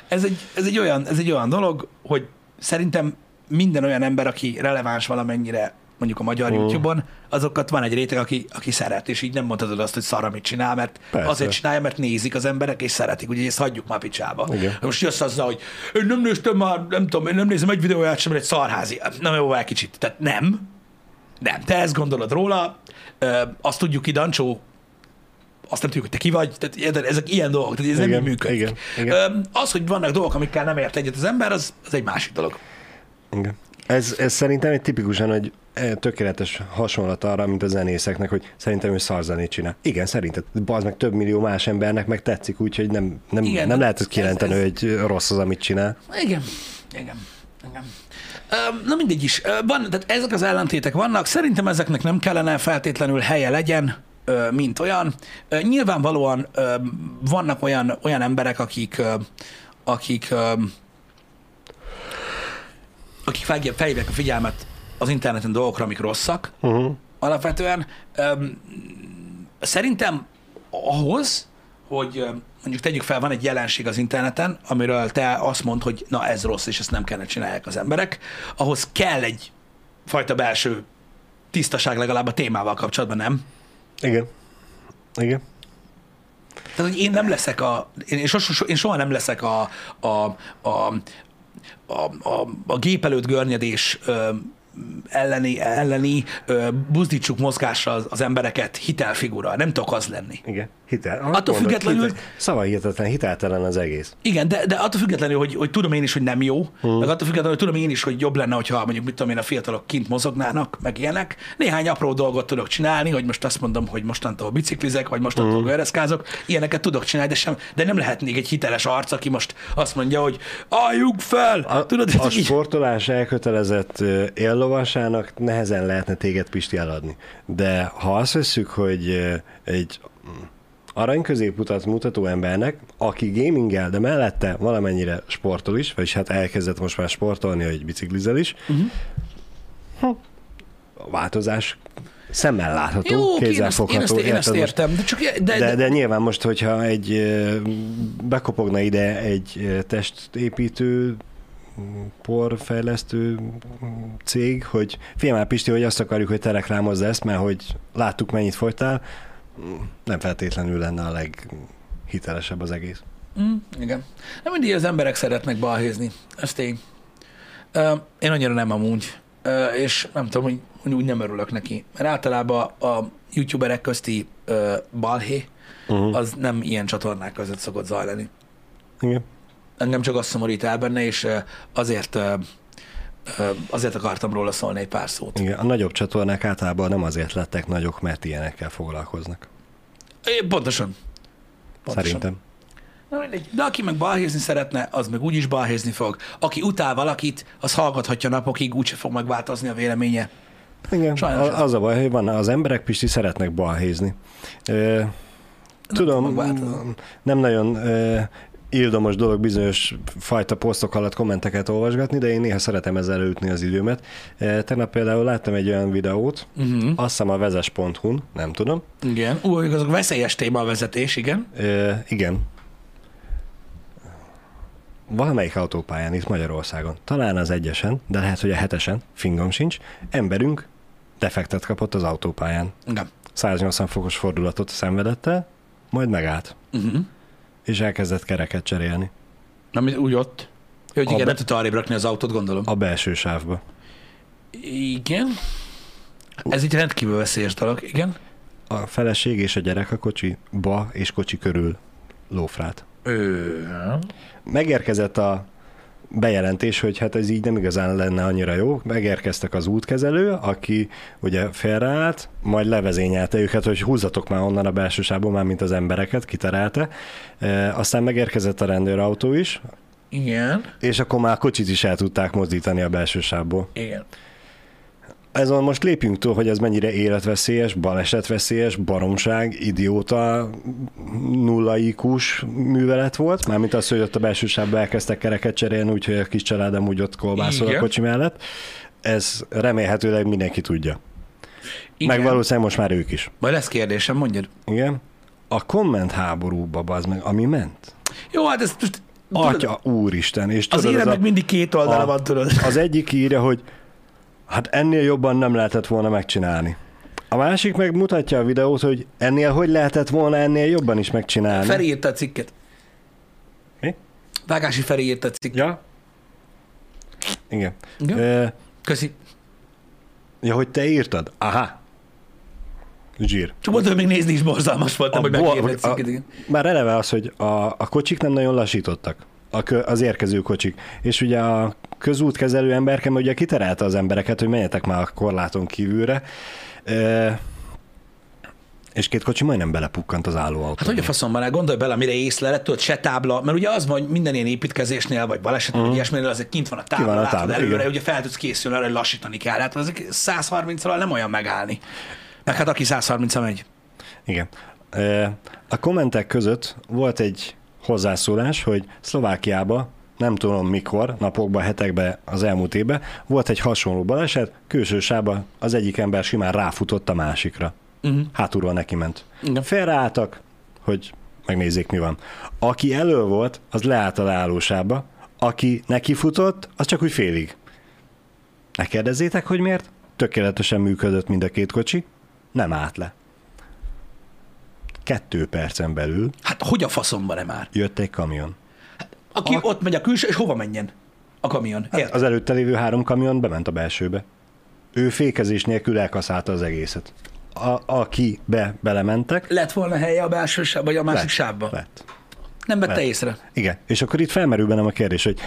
ez, egy, ez, egy olyan, ez egy olyan dolog, hogy szerintem minden olyan ember, aki releváns valamennyire mondjuk a magyar Mm. YouTube-on, azokat van egy réteg, aki, aki szeret, és így nem mondhatod azt, hogy szar, amit csinál, mert Persze. azért csinálja, mert nézik az emberek, és szeretik, úgyhogy ezt hagyjuk már picsába. Igen. Most jössz azzal, hogy én nem néztem már, nem tudom, én nem nézem egy videóját sem, mert egy szarházi. Nem jó, egy kicsit. Tehát nem. Nem. Te ezt gondolod róla, azt tudjuk ki, Dancsó, azt nem tudjuk, hogy te ki vagy, tehát érted, ezek ilyen dolgok, tehát ez nem Igen, így működik. igen, igen. Az, hogy vannak dolgok, amikkel nem ért egyet az ember, az, az egy másik dolog. Igen. Ez, ez szerintem egy tipikusan egy eh, tökéletes hasonlat arra, mint a zenészeknek, hogy szerintem ő szarzenét csinál. Igen, szerinted. Az meg több millió más embernek meg tetszik, úgyhogy nem, nem, Igen, nem lehet ezt ez- kijelenteni, ez- hogy rossz az, amit csinál. Igen, igen, igen. Na mindegy is. Van, tehát ezek az ellentétek vannak, szerintem ezeknek nem kellene feltétlenül helye legyen, mint olyan. Nyilvánvalóan vannak olyan, olyan emberek, akik, akik, akik felhívják a figyelmet az interneten dolgokra, amik rosszak, Uh-huh. alapvetően. Szerintem ahhoz, hogy mondjuk tegyük fel, van egy jelenség az interneten, amiről te azt mondd, hogy na ez rossz, és ezt nem kellene csinálják az emberek, ahhoz kell egy fajta belső tisztaság legalább a témával kapcsolatban, nem? Igen. Igen. Tehát, hogy én nem leszek a, én, én, sos, én soha nem leszek a, a, a, a, a, a gép előtt görnyedés ö, elleni, elleni ö, buzdítsuk mozgásra az, az embereket hitelfigura. Nem tudok az lenni. Igen. Hitel. Attól Mondod, függetlenül- hitel, szava hihetetlen, hiteltelen az egész. Igen, de, de attól függetlenül, hogy, hogy tudom én is, hogy nem jó, hmm. meg attól függetlenül, hogy tudom én is, hogy jobb lenne, hogyha mondjuk, mit tudom én, a fiatalok kint mozognának, meg ilyenek. Néhány apró dolgot tudok csinálni, hogy most azt mondom, hogy mostantól biciklizek, vagy mostantól hmm. ereszkázok, ilyeneket tudok csinálni, de, sem, de nem lehetnék egy hiteles arc, aki most azt mondja, hogy álljunk fel! A, tudod, a így, sportolás elkötelezett éllovasának nehezen lehetne téged Pisti eladni. De ha azt vesszük, hogy egy arany középutat mutató embernek, aki gamingel, de mellette valamennyire sportol is, vagyis hát elkezdett most már sportolni, hogy biciklizel is, uh-huh. a változás szemmel látható, jó, oké, én ezt, én ezt, én értem, de csak de, de, De, nyilván most, hogyha egy bekopogna ide egy testépítő porfejlesztő cég, hogy figyelj már Pisti, hogy azt akarjuk, hogy te reklámozz ezt, mert hogy láttuk mennyit fogytál, mm, nem feltétlenül lenne a leghitelesebb az egész. Mm, igen. Nem mindig az emberek szeretnek balhézni. Ez tény. Ö, Én annyira nem amúgy. Ö, És nem tudom, hogy hogy úgy nem örülök neki. Mert általában a youtuberek közti ö, balhé, Uh-huh. az nem ilyen csatornák között szokott zajlani. Igen. Engem csak azt szomorít el benne, és azért azért akartam róla szólni egy pár szót. Igen. A nagyobb csatornák általában nem azért lettek nagyok, mert ilyenekkel foglalkoznak. É, Pontosan. Pontosan. Szerintem. Na mindegy. De aki meg balhézni szeretne, az meg úgyis balhézni fog. Aki utál valakit, az hallgathatja napokig, úgyse fog megváltozni a véleménye. Igen, Sajnos a- az a baj, hogy van, az emberek Pisti szeretnek balhézni. Ö, Tudom, fog változni. nem nagyon ö, ildomos dolog bizonyos fajta posztok alatt kommenteket olvasgatni, de én néha szeretem ezzel ütni az időmet. Ö, Tegnap például láttam egy olyan videót, Uh-huh. azt hiszem a vezes.hu-n, nem tudom. Igen. Ú, azok veszélyes téma a vezetés, igen. Ö, igen. Valamelyik autópályán itt Magyarországon, talán az egyesen, de lehet, hogy a hetesen, fingom sincs, emberünk defektet kapott az autópályán. Igen. 180 fokos fordulatot szenvedett el, majd megállt, Uh-huh. És elkezdett kereket cserélni Ami úgy ott. Hogy igen, Abba- nem tudta arrébb rakni az autót, gondolom. a belső sávba. Igen. Ez egy rendkívül veszélyes dolog, igen. A feleség és a gyerek a kocsiba és kocsi körül lófrát. Ő. Megérkezett a bejelentés, hogy hát ez így nem igazán lenne annyira jó. Megérkeztek az útkezelő, aki ugye félreállt, majd levezényelte őket, hogy húzzatok már onnan a belső sávból, már mint az embereket, kiterelte. E, aztán megérkezett a rendőrautó is, Igen. és akkor már kocsit is el tudták mozdítani a belső sávból. Igen. Ezen most lépjünk túl, hogy ez mennyire életveszélyes, balesetveszélyes, baromság, idióta, nulla IQ-s művelet volt, mármint az, hogy ott a belső sávba elkezdtek kereket cserélni, úgyhogy a kis családom úgy ott kolbászol a Igen. kocsi mellett. Ez remélhetőleg mindenki tudja. Igen. Meg valószínűleg most már ők is. Majd lesz kérdésem, mondjad. Igen? A komment háborúba, az meg, ami ment. Jó, hát ez most... tudod, Atya úristen, és Az tudod, az, meg mindig két oldala a- van, tudod. az egyik írja, hogy hát ennél jobban nem lehetett volna megcsinálni. A másik meg mutatja a videót, hogy ennél hogy lehetett volna ennél jobban is megcsinálni. Feri írta a cikket. Mi? Vágási Feri írta a cikket. Ja? Igen. Igen. Ö, Köszi. ja, hogy te írtad? Aha. Zsír. Csak mondtam, hogy még nézni is borzalmas voltam, hogy bo- megírta a. Már eleve az, hogy a, a kocsik nem nagyon lassítottak. A kö, az érkező kocsik. És ugye a közútkezelő emberke ugye kiterelte az embereket, hogy menjetek már a korláton kívülre. Ö, és két kocsi majdnem belepukkant az állóautóba. Hát hogy a faszomban el, gondolj bele, mire észleled, tudod, se tábla, mert ugye az van, hogy minden ilyen építkezésnél, vagy balesetnél, uh-huh. ilyesminél, azért kint van a tábla, van a látod tábla, előre, igen. ugye fel tudsz készülni arra, hogy lassítani kell. Hát ezek 130-al nem olyan megállni. Meg hát aki 130 megy. Igen. A kommentek között volt egy hozzászólás, hogy Szlovákiában nem tudom mikor, napokban, hetekben, az elmúlt évben, volt egy hasonló baleset, külső sávban az egyik ember simán ráfutott a másikra. Uh-huh. Hátulról neki ment. Igen. Félreálltak, hogy megnézzék, mi van. Aki elő volt, az leállt a leállósába, aki neki futott, az csak úgy félig. Ne kérdezzétek, hogy miért? Tökéletesen működött mind a két kocsi, nem állt le. Kettő percen belül Hát hogy a faszomban nem már? jött egy kamion. Aki ott megy a külső, és hova menjen? A kamion. Érted? Az előtte lévő három kamion bement a belsőbe. Ő fékezés nélkül elkaszálta az egészet. a, akibe belementek. Lett volna helye a belső sáv, vagy a másik Lett. sávban? Lett. Nem vette Lett. észre. Igen, és akkor itt felmerül bennem a kérdés, hogy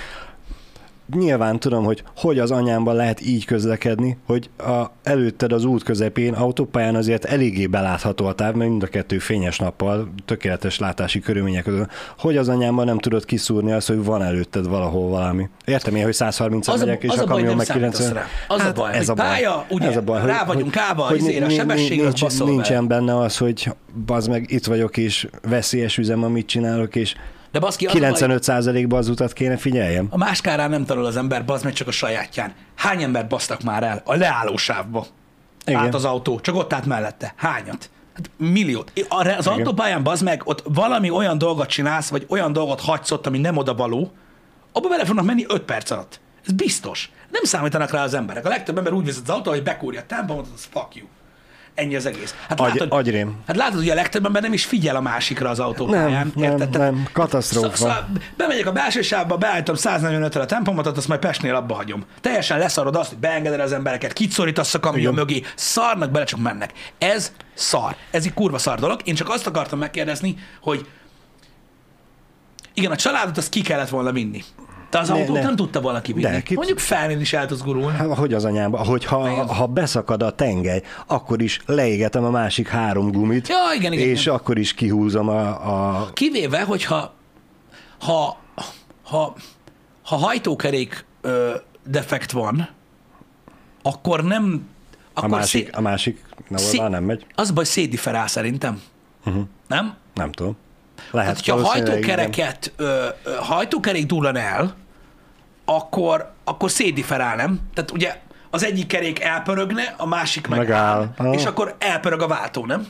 nyilván tudom, hogy hogy az anyámban lehet így közlekedni, hogy a, előtted az út közepén, autópályán azért eléggé belátható a táv, mert mind a kettő fényes nappal, tökéletes látási körülmények között. Hogy az anyámban nem tudod kiszúrni azt, hogy van előtted valahol valami. Értem én, hogy 130 Az a, megyek, és az a, a kamion meg számítasz 90. rá. Az a baj, ez a baj. pálya, ugye, ez a baj, rá vagyunk állva hogy izére, a sebesség az nincs, baszol nincsen benne az, hogy bazd meg, itt vagyok, és veszélyes üzem, amit csinálok, és De baszki, az a baj, 95%-ban az utat kéne figyeljem. a máskárán nem tanul az ember, bazd meg csak a sajátján. Hány embert basztak már el a leállósávba? Igen. Át az autó, csak ott állt mellette. Hányat? Hát milliót. Az autópályán, bazd meg, ott valami olyan dolgot csinálsz, vagy olyan dolgot hagysz ott, ami nem oda való, abba bele fognak menni 5 perc alatt. Ez biztos. Nem számítanak rá az emberek. A legtöbb ember úgy vezet az autó, hogy bekúrja a tempomot, az fuck you. Ennyi az egész. Hát Agy- látod, agyrém. hát látod, hogy a legtöbb ember nem is figyel a másikra az autópályán. Nem, nem, érted? Tehát nem, katasztrófa. Sz- sz- bemegyek a belső sávba, beállítom 145-re a tempomatot, azt majd Pestnél abba hagyom. Teljesen leszarod azt, hogy beengeded az embereket, kitszorítasz a kamion mögé, szarnak bele, csak mennek. Ez szar. Ez egy kurva szar dolog. Én csak azt akartam megkérdezni, hogy igen, a családot azt ki kellett volna vinni. De az Ne- autót ne. nem tudta volna kivinni. De, ki- Mondjuk felnén is el tudsz gurulni. Hát, Hogy az anyámba? Hogy ha, Igen. ha beszakad a tengely, akkor is leégetem a másik három gumit, Ja, igen, igen, és igen. akkor is kihúzom a... a Kivéve, hogyha ha, ha, ha hajtókerék ö, defekt van, akkor nem... a Akkor másik, szé- a másik ne, szé- nem megy. Az a baj, szétdifferál szerintem. Uh-huh. Nem? Nem tudom. Lehet, Hát, hogyha a hajtókereket, ö, ö, hajtókerék dullan el, akkor, akkor szétdifferál, nem? Tehát ugye az egyik kerék elpörögne, a másik meg Megáll. áll, és akkor elpörög a váltó, nem?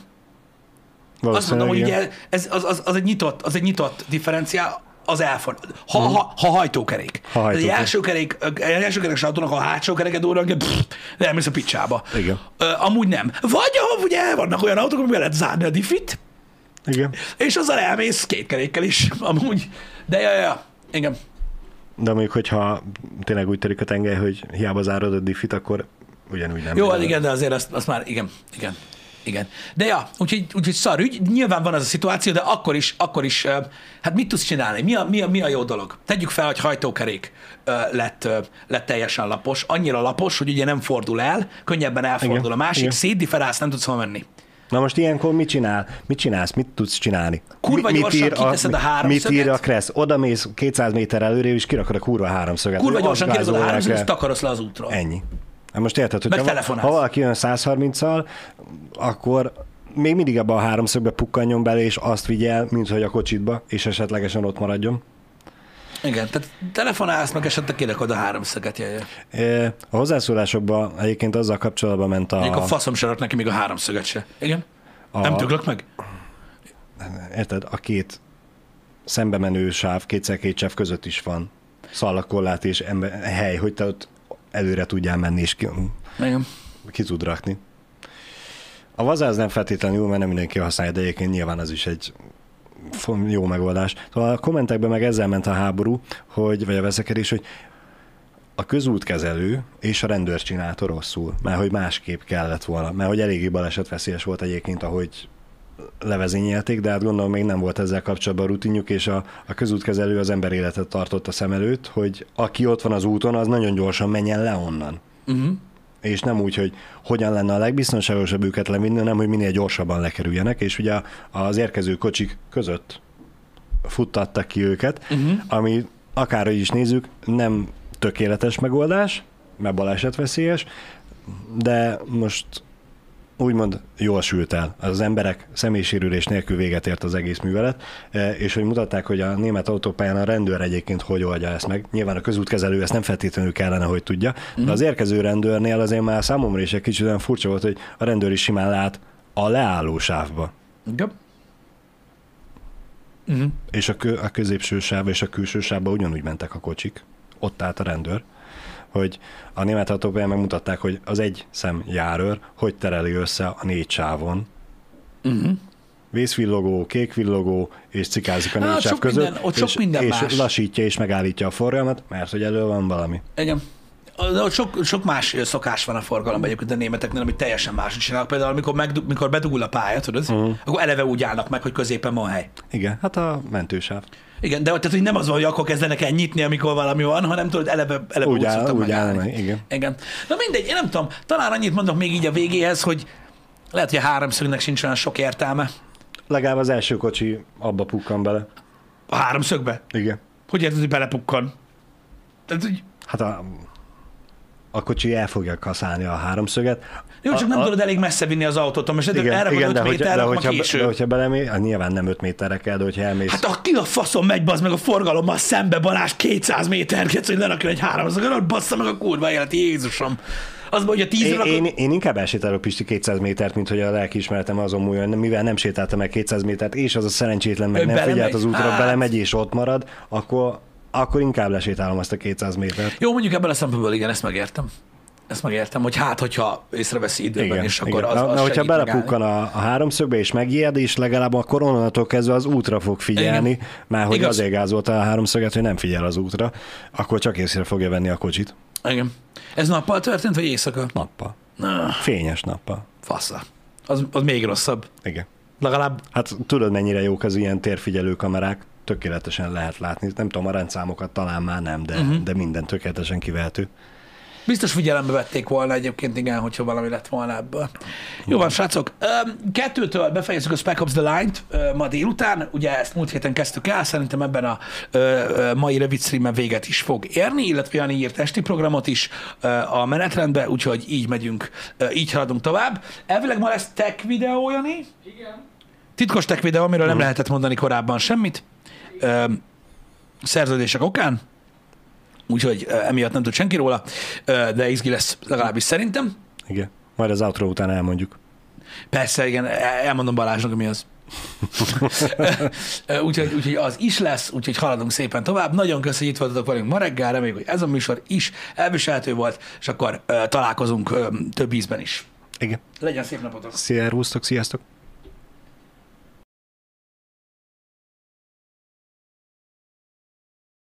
Azt mondom, hogy ugye ez, az, az, az, egy nyitott, az egy nyitott differenciál, az elford. Ha, ha, ha hajtókerék. Ha hajtókerék. Egy első kerék, egy első kerék autónak a hátsó kereket durran, elmész a picsába. Igen. Ö, amúgy nem. Vagy ahol ugye vannak olyan autók, amivel lehet zárni a diffit, Igen. és azzal elmész két kerékkel is, amúgy. De ja, ja. Igen. De mondjuk, hogyha tényleg úgy törik a tengely, hogy hiába zárod a diffit, akkor ugyanúgy nem. Jó, hát igen, de azért azt, azt már, igen, igen. Igen. De ja, úgyhogy, úgyhogy szar ügy, nyilván van az a szituáció, de akkor is, akkor is, hát mit tudsz csinálni? Mi a, mi a, mi a jó dolog? Tegyük fel, hogy hajtókerék lett, lett teljesen lapos, annyira lapos, hogy ugye nem fordul el, könnyebben elfordul Igen, a másik, igen. szétdifferálsz, nem tudsz hol menni. Na most ilyenkor mit csinál? Mit csinálsz? Mit tudsz csinálni? Kurva Mi- gyorsan kiteszed a Mit háromszöget. ír a Kressz? Oda mész 200 méter előre, és kirakod a kurva háromszöget. Kurva gyorsan kérdezed a háromszöget, és takarodsz le az útról. Ennyi. Hát most érted, hogy ha, ha valaki jön 130-al, akkor még mindig abba a háromszögbe pukkanjon bele, és azt vigyel, mint hogy a kocsitba, és esetlegesen ott maradjon. Igen, tehát telefonálsz, meg esetleg kirakod a háromszöget, jaj, jaj. E, A hozzászólásokban egyébként azzal kapcsolatban ment a... Mondjuk a faszom se neki még a háromszöget se. Igen? a Nem döglök meg? érted, a két szembe menő sáv, kétszer két sáv között is van szallakorlát és ember, hely, hogy te ott előre tudjál menni, és ki, Igen. ki tud rakni. A vazáz nem feltétlenül jó, mert nem mindenki használja, de egyébként nyilván az is egy jó megoldás. Szóval a kommentekben meg ezzel ment a háború, hogy, vagy a veszekedés, hogy a közútkezelő és a rendőr csinálta rosszul, mert hogy másképp kellett volna, mert hogy eléggé balesetveszélyes volt egyébként, ahogy levezényelték, de hát gondolom még nem volt ezzel kapcsolatban a rutinjuk, és a, a közútkezelő az ember életet tartott a szem előtt, hogy aki ott van az úton, az nagyon gyorsan menjen le onnan. Uh-huh. És nem úgy, hogy hogyan lenne a legbiztonságosabb őket levinni, hanem hogy minél gyorsabban lekerüljenek, és ugye az érkező kocsik között futtattak ki őket, uh-huh. ami akárhogy is nézzük, nem tökéletes megoldás, mert balesetveszélyes, de most úgymond jól sült el. Az emberek személysérülés nélkül véget ért az egész művelet, eh, és hogy mutatták, hogy a német autópályán a rendőr egyébként hogy oldja ezt meg. Nyilván a közútkezelő ezt nem feltétlenül kellene, hogy tudja, de az érkező rendőrnél azért már számomra is egy kicsit olyan furcsa volt, hogy a rendőr is simán lát a leálló sávba. Igen. Uh-huh. És a, kö, a középső sávba és a külső sávba ugyanúgy mentek a kocsik. Ott állt a rendőr hogy a német autópályán megmutatták, hogy az egy szem járőr hogy tereli össze a négy sávon. Uh-huh. Vészvillogó, kékvillogó, és cikázik a Hát, négy sáv sok között, minden- ott sok és, minden és más. lassítja és megállítja a forgalmat, mert hogy elő van valami. Igen. Sok, sok más szokás van a forgalomban egyébként a németeknél, amit teljesen máshogy csinálnak. Például, amikor, megdu- mikor bedugul a pálya, tudod, uh-huh. akkor eleve úgy állnak meg, hogy középen van hely. Igen, hát a mentősáv. Igen, de tehát, hogy nem az van, hogy akkor kezdenek el nyitni, amikor valami van, hanem tudod, eleve, eleve Úgy áll- úgy áll meg, igen. igen. Na mindegy, én nem tudom, talán annyit mondok még így a végéhez, hogy lehet, hogy a háromszögnek sincs olyan sok értelme. Legalább az első kocsi abba pukkan bele. A háromszögbe? Igen. Hogy érted, hogy belepukkan? Tehát, hogy Hát a, a kocsi el fogja kaszálni a háromszöget. jó, csak a, nem a, tudod elég messze vinni az autót, most igen, erre igen, van 5 de, hogy, méter, de, hogyha, késő. de hogyha belemész, hát nyilván nem 5 méterre kell, de hogyha elmész. Hát a ki a faszom megy, bazd meg a forgalommal szembe Balázs 200 méterket, hogy lerakjon egy háromszögön, bassza meg a kurva élet, Jézusom. Az, hogy a 10 Én, rakod... én, én inkább elsétálok Pisti 200 métert, mint hogy a lelkiismeretem azon múljon, mivel nem sétáltam meg 200 métert, és az a szerencsétlen meg Ő nem belemegy? figyelt az útra, Hát. belemegy és ott marad, akkor, akkor inkább lesétálom azt a 200 métert. Jó, mondjuk ebből a szempontból igen, ezt megértem. Ezt megértem, hogy hát, hogyha észreveszi időben, és akkor az, Na, az na, hogyha belepukkan a, a háromszögbe és megijed, és legalább a koronától kezdve az útra fog figyelni, Igen. már hogy Igaz. azért gázolta a háromszöget, hogy nem figyel az útra, akkor csak észre fogja venni a kocsit. Igen. Ez nappal történt, vagy éjszaka? Nappal. Na, Fényes nappal. fasza. Az, az még rosszabb. Igen. Legalább Hát tudod, mennyire jók az ilyen térfigyelő kamerák? Tökéletesen lehet látni. Nem tudom, a rendszámokat talán már nem, de, uh-huh. de minden tökéletesen kivehető. Biztos figyelembe vették volna egyébként, igen, hogyha valami lett volna ebből. Jó van, srácok. Kettőtől befejezzük a Spec Ops The Line-t ma délután. Ugye ezt múlt héten kezdtük el, szerintem ebben a mai rövid streamen véget is fog érni, illetve Jani írt esti programot is a menetrendbe, úgyhogy így megyünk, így haladunk tovább. Elvileg ma lesz tech videó, Jani? Igen. Titkos tech videó, amiről nem lehetett mondani korábban semmit. Ö, szerződések okán. Úgyhogy ö, emiatt nem tud senki róla, ö, de izgi lesz legalábbis szerintem. Igen. Majd az outro után elmondjuk. Persze, igen, el- elmondom Balázsnak, mi az. Úgyhogy, úgyhogy az is lesz, úgyhogy haladunk szépen tovább. Nagyon köszönjük, hogy itt voltatok velünk ma reggel, reméljük, hogy ez a műsor is elviselhető volt, és akkor ö, találkozunk ö, több ízben is. Igen. Legyen szép napotok! Szervusztok, sziasztok!